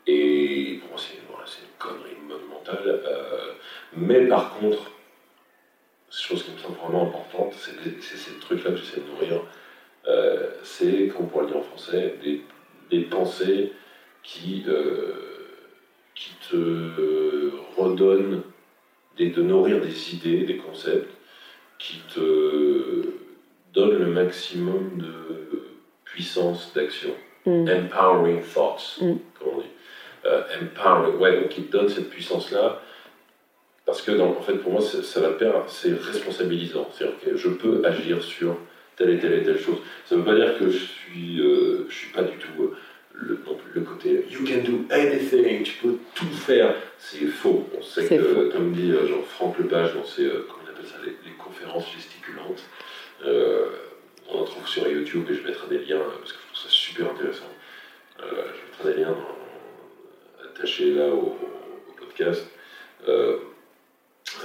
Et moi, c'est une connerie monumentale. Euh, mais par contre, chose qui me semble vraiment importante, c'est ces trucs-là que j'essaie de nourrir. Euh, c'est, comme on pourrait le dire en français, des, pensées qui, te redonnent, de nourrir des idées, des concepts, qui te donnent le maximum de puissance d'action. Mm. Empowering thoughts, mm. comme on dit. Euh, empowering, ouais, donc il donne cette puissance-là. Parce que, en fait, pour moi, ça va perdre, c'est responsabilisant. C'est-à-dire que je peux agir sur telle et telle et telle chose. Ça ne veut pas dire que je suis, euh, je suis pas du tout euh, le, le côté you can do anything, tu peux tout faire. C'est faux. On sait que, comme dit Jean-Franck Lepage dans ses, comment on appelle ça, les, les conférences gesticulantes, on en trouve sur YouTube et je mettrai des liens parce que je trouve ça super intéressant. Euh, je mettrai des liens attachés là au, podcast. Euh,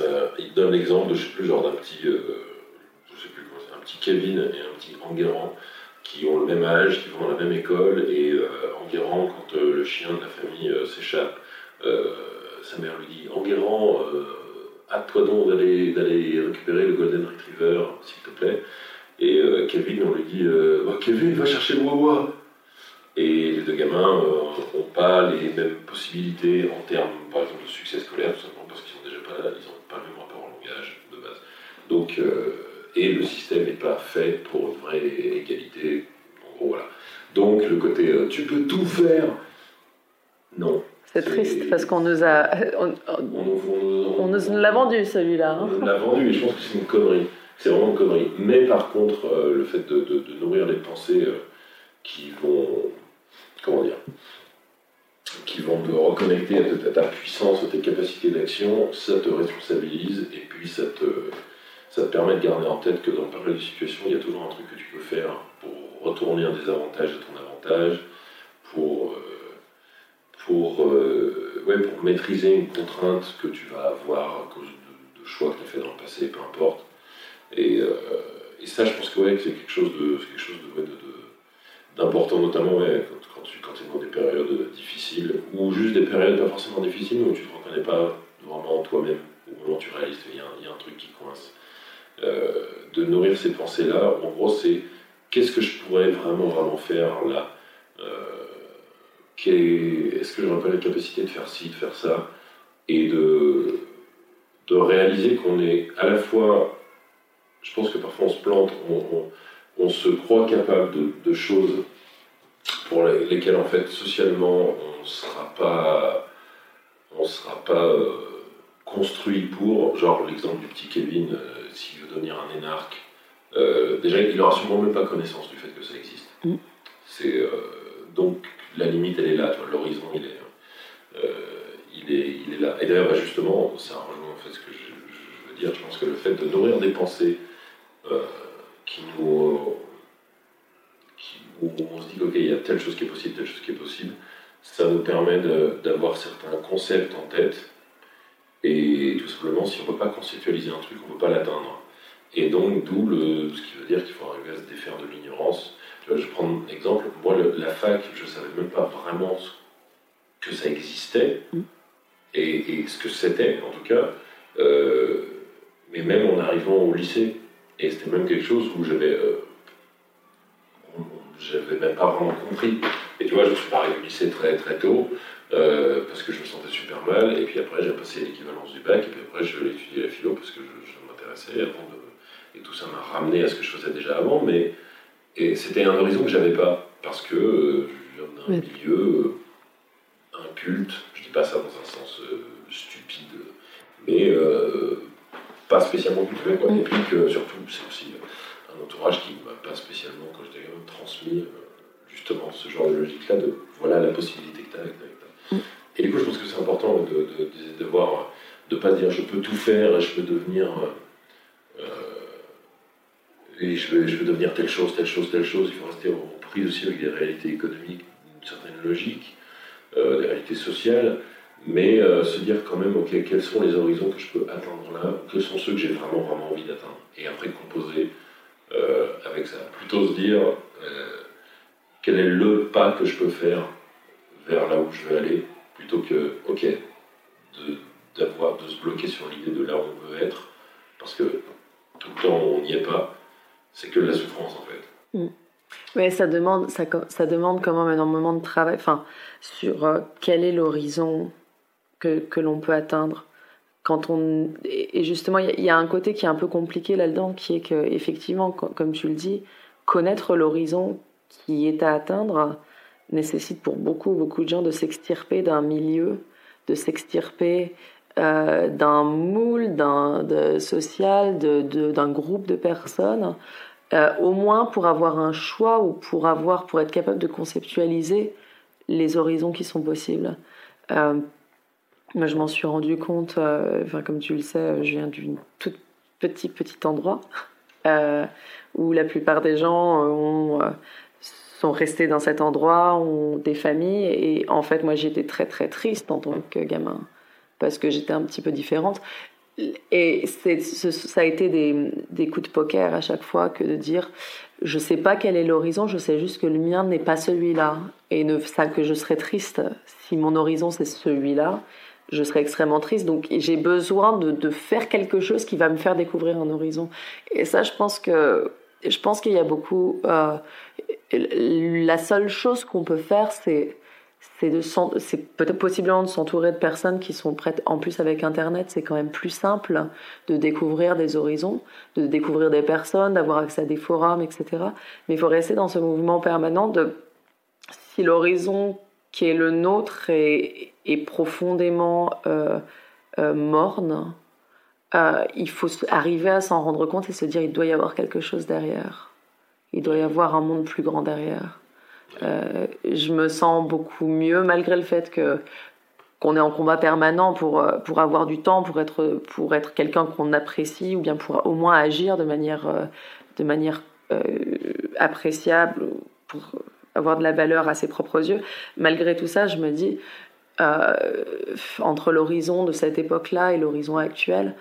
euh, il donne l'exemple de, je sais plus, genre d'un petit, je sais plus comment un petit Kevin et un petit Enguerrand qui ont le même âge, qui vont à la même école et Enguerrand, quand le chien de la famille s'échappe, sa mère lui dit Enguerrand, hâte-toi donc d'aller récupérer le Golden Retriever, s'il te plaît. Et euh, Kevin, on lui dit euh, oh, Kevin, va chercher le Wawa Et les deux gamins n'ont euh, pas les mêmes possibilités en termes, par exemple, de succès scolaire, tout simplement parce qu'ils n'ont déjà même rapport au langage de base. Donc, et le système n'est pas fait pour une vraie égalité. En gros, voilà. Donc, le côté tu peux tout faire, non. C'est triste parce qu'on nous a. On, on, nous l'a vendu celui-là. Hein. On l'a vendu et je pense que c'est une connerie. C'est vraiment une connerie. Mais par contre, euh, le fait de, nourrir les pensées euh, qui vont, comment dire, qui vont te reconnecter à ta, puissance, à tes capacités d'action, ça te responsabilise et puis ça te, ça te permet de garder en tête que dans pas mal de situations, il y a toujours un truc que tu peux faire pour retourner un désavantage à ton avantage, pour, euh, pour ouais, pour maîtriser une contrainte que tu vas avoir à cause de, choix que tu as fait dans le passé, peu importe. Et, et ça, je pense que, ouais, c'est quelque chose de, de, d'important, notamment quand dans des périodes difficiles, ou juste des périodes pas forcément difficiles, où tu te reconnais pas vraiment toi-même, au moment où tu réalises qu'il y, y, a un truc qui coince. Euh, de nourrir ces pensées-là, en gros, c'est qu'est-ce que je pourrais vraiment, vraiment faire là? Euh, Est-ce que j'aurais pas la capacité de faire ci, de faire ça? Et de, de réaliser qu'on est à la fois je pense que parfois on se plante, on, se croit capable de, choses pour lesquelles en fait socialement on ne sera pas, on sera pas euh, construit pour, genre l'exemple du petit Kevin, euh, s'il veut devenir un énarque, euh, déjà il n'aura sûrement même pas connaissance du fait que ça existe. Mm. C'est donc la limite elle est là, l'horizon il est, il est, il est là. Et d'ailleurs bah, justement, ça rejoint en fait ce que je, je, veux dire. Je pense que le fait de nourrir des pensées qui nous, où on se dit ok, il y a telle chose qui est possible, telle chose qui est possible, ça nous permet d'avoir certains concepts en tête. Et tout simplement, si on ne peut pas conceptualiser un truc, on ne peut pas l'atteindre. Et donc, d'où ce qui veut dire qu'il faut arriver à se défaire de l'ignorance. Je prends un exemple. Moi, la fac, je ne savais même pas vraiment que ça existait, et, ce que c'était, en tout cas. Euh, mais même en arrivant au lycée, et c'était même quelque chose où j'avais. Euh, j'avais même pas vraiment compris. Et tu vois, je me suis parlé du lycée très très tôt, euh, parce que je me sentais super mal, et puis après j'ai passé l'équivalence du bac, et puis après je voulais étudier la philo parce que je, m'intéressais avant de. Et tout ça m'a ramené à ce que je faisais déjà avant, mais. C'était un horizon que j'avais pas, parce que euh, je viens d'un milieu inculte, je dis pas ça dans un sens stupide, mais pas spécialement. Quoi. Et puis que surtout, c'est aussi un entourage qui ne m'a pas spécialement, quand j'étais transmis euh, justement ce genre de logique-là de voilà la possibilité que tu as avec, ta. Et du coup, je pense que c'est important de, de, voir, de pas dire je peux tout faire je peux devenir. Euh, et je veux, je veux devenir telle chose, telle chose, telle chose. Il faut rester en prise aussi avec des réalités économiques, une certaine logique, euh, des réalités sociales mais euh, se dire quand même, ok, quels sont les horizons que je peux atteindre là, quels sont ceux que j'ai vraiment, vraiment envie d'atteindre, et après composer euh, avec ça. Plutôt se dire, euh, quel est le pas que je peux faire vers là où je veux aller, plutôt que, ok, de, d'avoir, de se bloquer sur l'idée de là où on veut être, parce que tout le temps on n'y est pas, c'est que de la souffrance en fait. Mm. Oui, ça demande, ça, ça demande quand même énormément de travail, enfin, sur quel est l'horizon que, que l'on peut atteindre. Quand on, et justement, il y, a un côté qui est un peu compliqué là-dedans, qui est que, effectivement, comme tu le dis, connaître l'horizon qui est à atteindre nécessite pour beaucoup, beaucoup de gens de s'extirper d'un milieu, de s'extirper euh, d'un moule, d'un social, d'un de, groupe de personnes, euh, au moins pour avoir un choix ou pour avoir, pour être capable de conceptualiser les horizons qui sont possibles. Euh, moi, je m'en suis rendu compte, euh, enfin, comme tu le sais, je viens d'un tout petit, petit endroit où la plupart des gens ont, sont restés dans cet endroit, ont des familles. Et en fait, moi, j'étais très, très triste en tant que gamin parce que j'étais un petit peu différente. Et ça a été des, des, coups de poker à chaque fois que de dire je sais pas quel est l'horizon, je sais juste que le mien n'est pas celui-là. Et ne, ça, que je serais triste si mon horizon c'est celui-là je serais extrêmement triste. Donc j'ai besoin de, de, faire quelque chose qui va me faire découvrir un horizon. Et ça, je pense que je pense qu'il y a beaucoup. Euh, la seule chose qu'on peut faire, c'est peut-être possiblement de s'entourer de personnes qui sont prêtes. En plus, avec Internet, c'est quand même plus simple de découvrir des horizons, de découvrir des personnes, d'avoir accès à des forums, etc. Mais il faut rester dans ce mouvement permanent de si l'horizon qui est le nôtre est, est profondément euh, euh, morne, euh, il faut arriver à s'en rendre compte et se dire il doit y avoir quelque chose derrière. Il doit y avoir un monde plus grand derrière. je me sens beaucoup mieux malgré le fait que qu'on est en combat permanent pour, pour avoir du temps, pour être, pour être quelqu'un qu'on apprécie, ou bien pour au moins agir de manière, de manière appréciable, pour avoir de la valeur à ses propres yeux. Malgré tout ça, je me dis, entre l'horizon de cette époque-là et l'horizon actuel,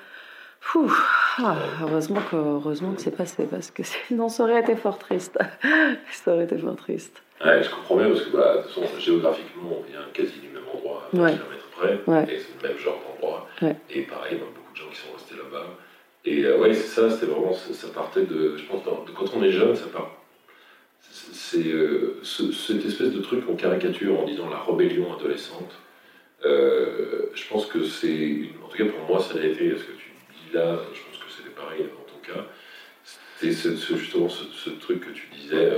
ah, heureusement que heureusement que c'est passé parce que sinon ça aurait été fort triste. [laughs] ça aurait été fort triste. Ouais, je comprends bien parce que de toute façon, géographiquement, on vient quasi du même endroit, à ouais. kilomètres près, ouais. et c'est le même genre d'endroit. Et pareil, a beaucoup de gens qui sont restés là-bas. Et euh, ouais, c'est ça, c'était vraiment, ça, partait de, je pense, de, quand on est jeune, ça part. C'est euh, cette espèce de truc en caricature en disant la rébellion adolescente. Euh, je pense que c'est, en tout cas pour moi, ça l'a été, parce que tu dis là, je pense que c'était pareil dans ton cas. C'est justement ce, truc que tu disais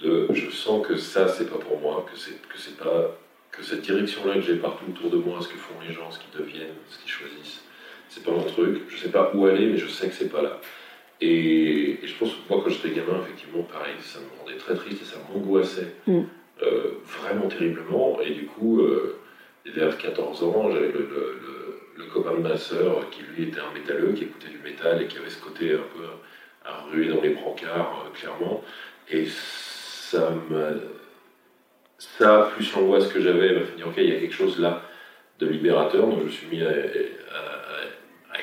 de je sens que ça, c'est pas pour moi, que c'est que c'est pas que cette direction-là que j'ai partout autour de moi, ce que font les gens, ce qu'ils deviennent, ce qu'ils choisissent, c'est pas mon truc. Je sais pas où aller, mais je sais que c'est pas là. Et, je pense que moi, quand j'étais gamin, effectivement, pareil, ça me rendait très triste et ça m'angoissait mm. euh, vraiment terriblement. Et du coup, euh, vers 14 ans, j'avais le, le, copain de ma sœur qui, lui, était un métalleux, qui écoutait du métal et qui avait ce côté un peu à ruer dans les brancards, euh, clairement. Et ça me. Ça, plus l'angoisse que j'avais, m'a fait dire ok, il y a quelque chose là de libérateur. Donc je me suis mis à,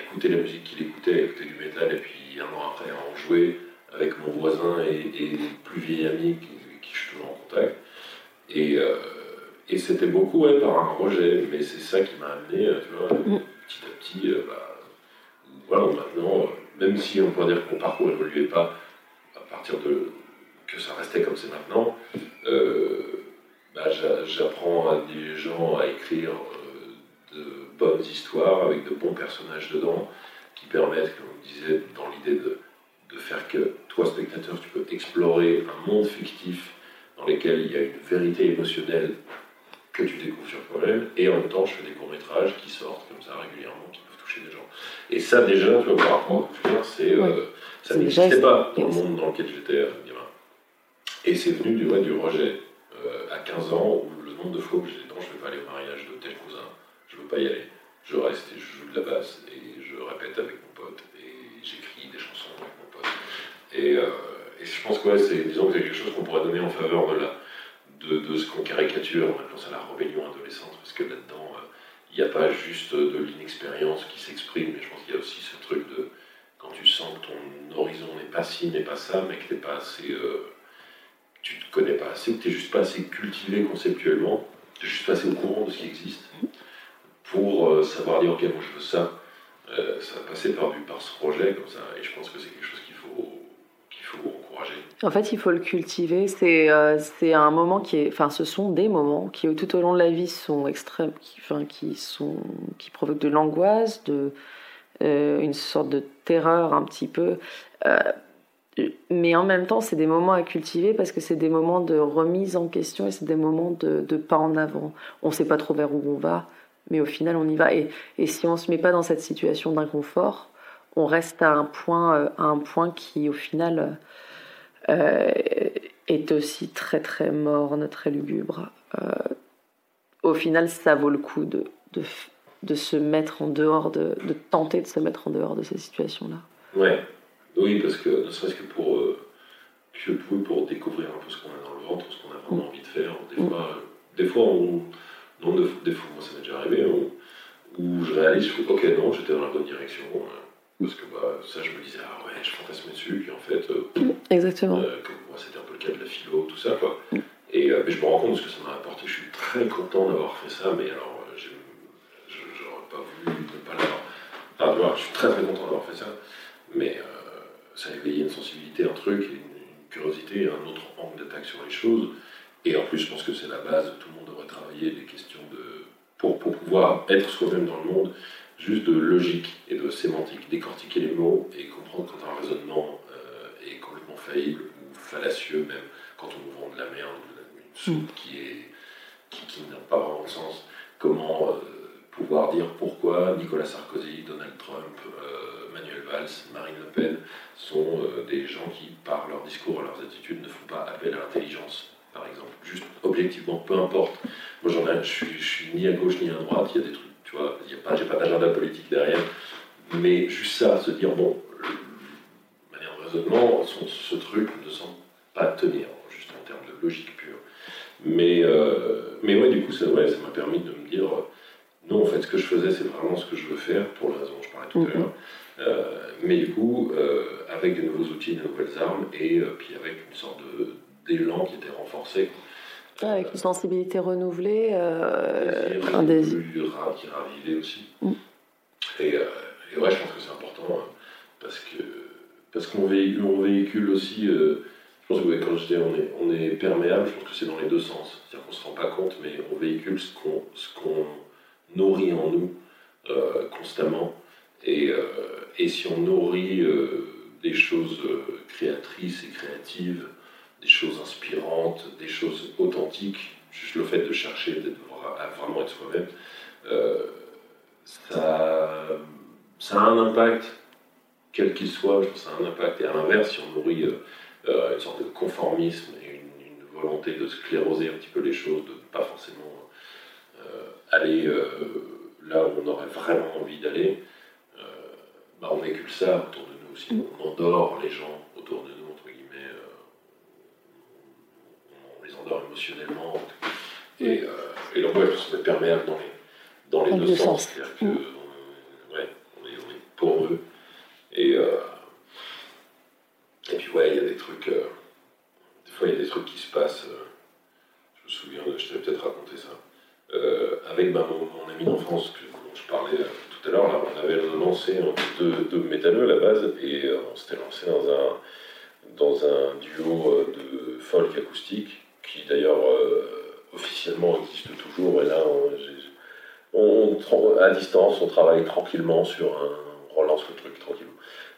écouter la musique qu'il écoutait, à écouter du métal, et puis un an après à en jouer avec mon voisin et, plus vieil ami qui, qui, je suis toujours en contact. Euh, et c'était beaucoup ouais, par un rejet, mais c'est ça qui m'a amené, euh, tu vois, mm. petit à petit, euh, bah, voilà, maintenant, même si on pourrait dire que mon parcours n'évoluait pas à partir de, que ça restait comme c'est maintenant, euh, bah, j'apprends à des gens à écrire euh, de bonnes histoires avec de bons personnages dedans qui permettent, comme on disait, dans l'idée de, de, faire que toi, spectateur, tu peux explorer un monde fictif dans lequel il y a une vérité émotionnelle que tu découvres sur toi-même, et en même temps, je fais des courts-métrages qui sortent comme ça régulièrement, qui peuvent toucher des gens. Et ça, déjà, tu vois, par rapport à c'est, euh, ça n'existait pas dans le monde dans lequel j'étais et c'est venu du, du rejet. Euh, à 15 ans, où le nombre de fois où j'ai dit non, je ne vais pas aller au mariage de tel cousin, je ne veux pas y aller. Je reste et je joue de la basse et je répète avec mon pote et j'écris des chansons avec mon pote. Et, euh, je pense que c'est, disons que c'est quelque chose qu'on pourrait donner en faveur de, la, de, ce qu'on caricature, maintenant c'est la rébellion adolescente, parce que là-dedans, euh, il n'y a pas juste de l'inexpérience qui s'exprime, mais je pense qu'il y a aussi ce truc de quand tu sens que ton horizon n'est pas ci, n'est pas ça, mais que tu n'es pas assez tu ne te connais pas assez, ou que tu n'es juste pas assez cultivé conceptuellement, tu n'es juste pas assez au courant de ce qui existe pour euh, savoir dire ok, moi je veux ça. Euh, ça va passer par, par ce projet ça, et je pense que c'est quelque chose qu'il faut. En fait, il faut le cultiver. C'est, euh, un moment qui est, enfin, ce sont des moments qui tout au long de la vie sont extrêmes, qui, enfin, qui sont, qui provoquent de l'angoisse, de une sorte de terreur un petit peu mais en même temps, c'est des moments à cultiver parce que c'est des moments de remise en question et c'est des moments de, pas en avant. On ne sait pas trop vers où on va, mais au final, on y va. Et, si on ne se met pas dans cette situation d'inconfort, on reste à un point, euh, à un point qui, au final, euh, est aussi très très morne, très lugubre. Euh, au final, ça vaut le coup de, de, de se mettre en dehors, de, de tenter de se mettre en dehors de ces situations-là. Ouais, oui, parce que ne serait-ce que pour, euh, pour découvrir un peu ce qu'on a dans le ventre, ce qu'on a vraiment envie de faire. Des mm. fois, des fois, on, non, des fois moi ça m'est déjà arrivé, où je réalise, je fais, ok, non, j'étais dans la bonne direction. Euh, parce que bah, ça, je me disais, ah ouais, je fantasmais dessus, puis en fait, euh, mm, exactement. moi, c'était un peu le cas de la philo, tout ça, quoi. Mm. Et mais je me rends compte ce que ça m'a apporté. Je suis très content d'avoir fait ça, mais alors, j'aurais pas voulu ne pas l'avoir. Enfin, je suis très très content d'avoir fait ça, mais ça a éveillé une sensibilité, un truc, une, curiosité, un autre angle d'attaque sur les choses. Et en plus, je pense que c'est la base, tout le monde devrait travailler des questions de. Pour, pour pouvoir être soi-même dans le monde, juste de logique et de sémantique, décortiquer les mots et comprendre quand un raisonnement euh, est complètement faillible ou fallacieux, même quand on nous vend de la merde, une soupe qui est qui, qui n'a pas vraiment de sens. Comment euh, pouvoir dire pourquoi Nicolas Sarkozy, Donald Trump, euh, Manuel Valls, Marine Le Pen sont des gens qui, par leur discours, leurs attitudes, ne font pas appel à l'intelligence, par exemple. Juste objectivement, peu importe. Moi, j'en ai, je, suis, je suis ni à gauche ni à droite, il y a des trucs, tu vois, a pas, j'ai pas d'agenda politique derrière. Mais juste ça, se dire, bon, de manière de raisonnement, ce truc ne semble pas tenir, juste en termes de logique pure. Mais. Euh, mais ouais, du coup, ça ouais, m'a permis de me dire non, en fait, ce que je faisais, c'est vraiment ce que je veux faire, pour la raison dont je parlais tout à mhm. l'heure. mais du coup, avec de nouveaux outils, de nouvelles armes, et puis avec une sorte d'élan qui était renforcé. Avec une sensibilité renouvelée, un désir. qui ravivé aussi. Mm. Et, et, ouais, je pense que c'est important, hein, parce que parce qu'on véhicule, véhicule, aussi je pense que quand je dis on est, on est perméable, je pense que c'est dans les deux sens. C'est-à-dire qu'on ne se rend pas compte, mais on véhicule ce qu'on, ce qu'on nourrit en nous euh, constamment. Et, euh, et, si on nourrit euh, des choses créatrices et créatives, des choses inspirantes, des choses authentiques, juste le fait de chercher d'être, à vraiment être soi-même, ça, ça a un impact, quel qu'il soit, je pense que ça a un impact. Et à l'inverse, si on nourrit euh, une sorte de conformisme et une, volonté de scléroser un petit peu les choses, de ne pas forcément euh, aller euh, là où on aurait vraiment envie d'aller, bah, on véhicule ça autour de nous aussi. On endort les gens autour de nous, entre guillemets, émotionnellement. Et, et ouais, je pense qu'on est perméable dans les, dans les deux, sens. C'est-à-dire. ouais, on est, on est pour eux. Et, et puis ouais, il y a des trucs. Euh, des fois, il y a des trucs qui se passent. Euh, je me souviens, je t'avais peut-être raconté ça. Euh, avec ben, mon, ami d'enfance que, dont je parlais tout à l'heure, là, on avait lancé deux, deux métalleux à la base et on s'était lancé dans un, dans un duo de folk acoustique qui d'ailleurs officiellement existe toujours. Et là, on, à distance, on travaille tranquillement sur un. On relance le truc tranquillement.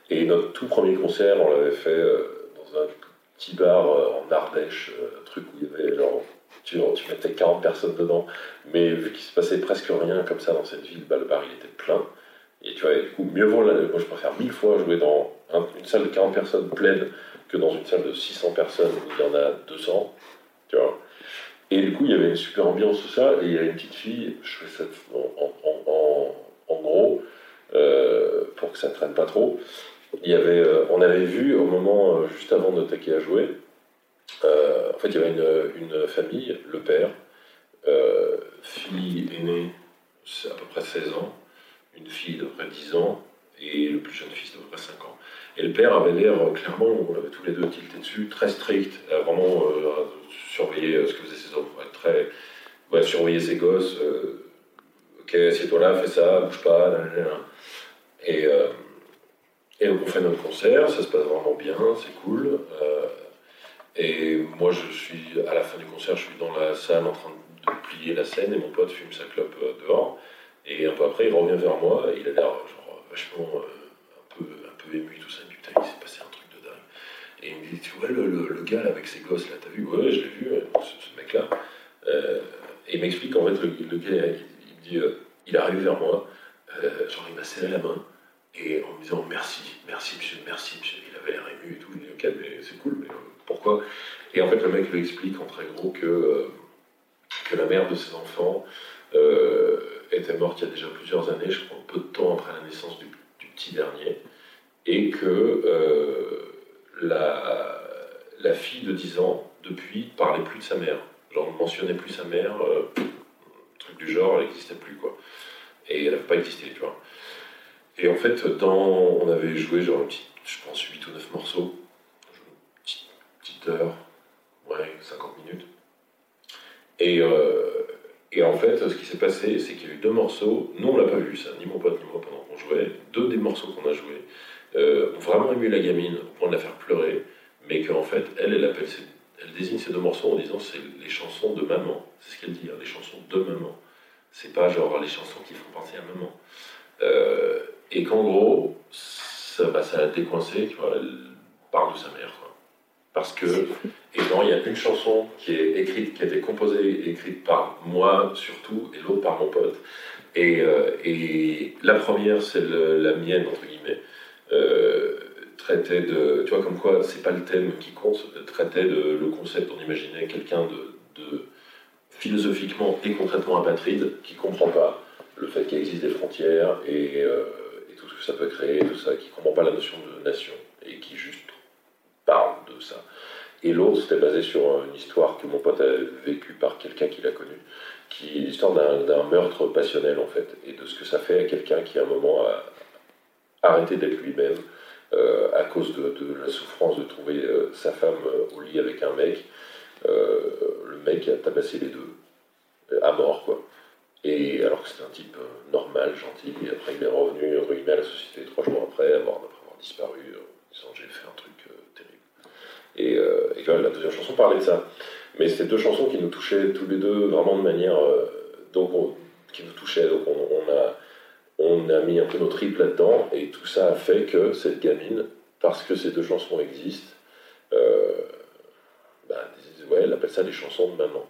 Et notre tout premier concert, on l'avait fait euh, dans un petit bar euh, en Ardèche, euh, un truc où il y avait genre, tu, tu mettais 40 personnes dedans, mais vu qu'il se passait presque rien comme ça dans cette ville, bah, le bar il était plein. Et tu vois, du coup, mieux vaut, moi je préfère mille fois jouer dans une salle de 40 personnes pleine que dans une salle de 600 personnes où il y en a 200, tu vois. Et du coup, il y avait une super ambiance, tout ça, et il y a une petite fille, je fais ça en, en, gros, pour que ça pas trop, il y avait, euh, on avait vu au moment euh, juste avant de taquer à jouer, euh, en fait il y avait une, famille, le père, fille aînée, c'est à peu près 16 ans, une fille d'à peu près 10 ans, et le plus jeune fils d'à peu près 5 ans. Et le père avait l'air, clairement, on avait tous les deux tilté dessus, très strict, vraiment surveiller ce que faisaient ses enfants, très, ouais, surveiller ses gosses, ok, assieds-toi là, fais ça, bouge pas, et et on fait notre concert, ça se passe vraiment bien, c'est cool. Euh, et moi, je suis à la fin du concert, je suis dans la salle en train de plier la scène et mon pote fume sa clope euh, dehors. Et un peu après, il revient vers moi et il a l'air vachement euh, un, peu, un peu ému, tout ça. Dit Putain, il s'est passé un truc de dingue. Et il me dit Tu vois, le, le, gars avec ses gosses là, t'as vu? Ouais, je l'ai vu, ce, mec-là. et il m'explique qu'en fait, le, gars, il, me dit Il est arrivé vers moi, genre il m'a serré la main et en me disant merci, merci monsieur, merci monsieur. Il avait l'air ému et tout. Il dit ok, mais c'est cool, mais euh, pourquoi Et en fait, le mec lui explique en très gros que, euh, que la mère de ses enfants euh, était morte il y a déjà plusieurs années, je crois, peu de temps après la naissance du, petit dernier, et que la, la fille de 10 ans, depuis, parlait plus de sa mère. Genre, ne mentionnait plus sa mère, truc du genre, elle n'existait plus, quoi. Et elle n'avait pas existé, tu vois. Et en fait, dans, on avait joué genre, je pense, 8 ou 9 morceaux, une petite, heure, ouais, 50 minutes. Et, euh, et en fait, ce qui s'est passé, c'est qu'il y a eu deux morceaux, nous on l'a pas vu ça, ni mon pote ni moi pendant qu'on jouait, deux des morceaux qu'on a joués euh, ont vraiment ému la gamine au point de la faire pleurer, mais qu'en fait, elle, elle appelle elle désigne ces deux morceaux en disant c'est les chansons de maman. C'est ce qu'elle dit, hein, les chansons de maman. C'est pas genre les chansons qui font penser à maman. Euh, et qu'en gros, ça, bah, ça l'a décoincé, tu vois, elle parle de sa mère. Quoi. Parce que, et non, il y a une chanson qui est écrite, qui a été composée écrite par moi surtout, et l'autre par mon pote. Et, euh, et la première, c'est la mienne, entre guillemets. Euh, traitait de. Tu vois, comme quoi, c'est pas le thème qui compte, traitait de le concept, on imaginait quelqu'un de, de, philosophiquement et concrètement apatride qui comprend pas le fait qu'il existe des frontières et. Euh, ça peut créer, tout ça, qui ne comprend pas la notion de nation et qui juste parle de ça. Et l'autre, c'était basé sur une histoire que mon pote a vécue par quelqu'un qui l'a connu. qui est l'histoire d'un meurtre passionnel en fait, et de ce que ça fait à quelqu'un qui à un moment a arrêté d'être lui-même euh, à cause de, la souffrance de trouver euh, sa femme euh, au lit avec un mec. le mec a tabassé les deux, à mort quoi. Et alors que c'était un type normal, gentil, et après il est revenu à la société trois jours après, avoir, après avoir disparu, disant j'ai fait un truc terrible. Et, et la deuxième chanson parlait de ça. Mais c'était deux chansons qui nous touchaient tous les deux vraiment de manière. donc qui nous touchaient. Donc on a on a mis un peu notre tripes là-dedans, et tout ça a fait que cette gamine, parce que ces deux chansons existent, euh, bah, ouais, elle appelle ça des chansons de maman.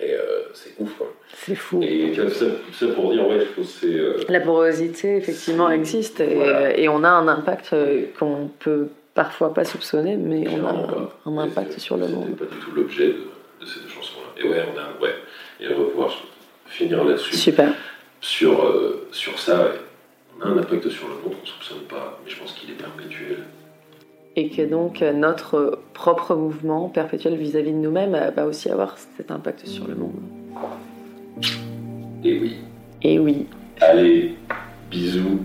Et euh, c'est ouf, quoi. C'est fou. Et ça, pour dire, ouais, je c'est. Euh, La porosité, effectivement, existe, et, on a un impact qu'on peut parfois pas soupçonner, mais on a un, impact sur le monde. C'est pas du tout l'objet de, ces deux chansons-là. Et ouais, on a, ouais, et on va pouvoir finir là-dessus. Super sur, euh, sur ça. On a un impact sur le monde qu'on ne soupçonne pas, mais je pense qu'il est perpétuel. Et que donc notre propre mouvement perpétuel vis-à-vis de nous-mêmes va aussi avoir cet impact sur le monde. Et oui. Et oui. Allez, bisous.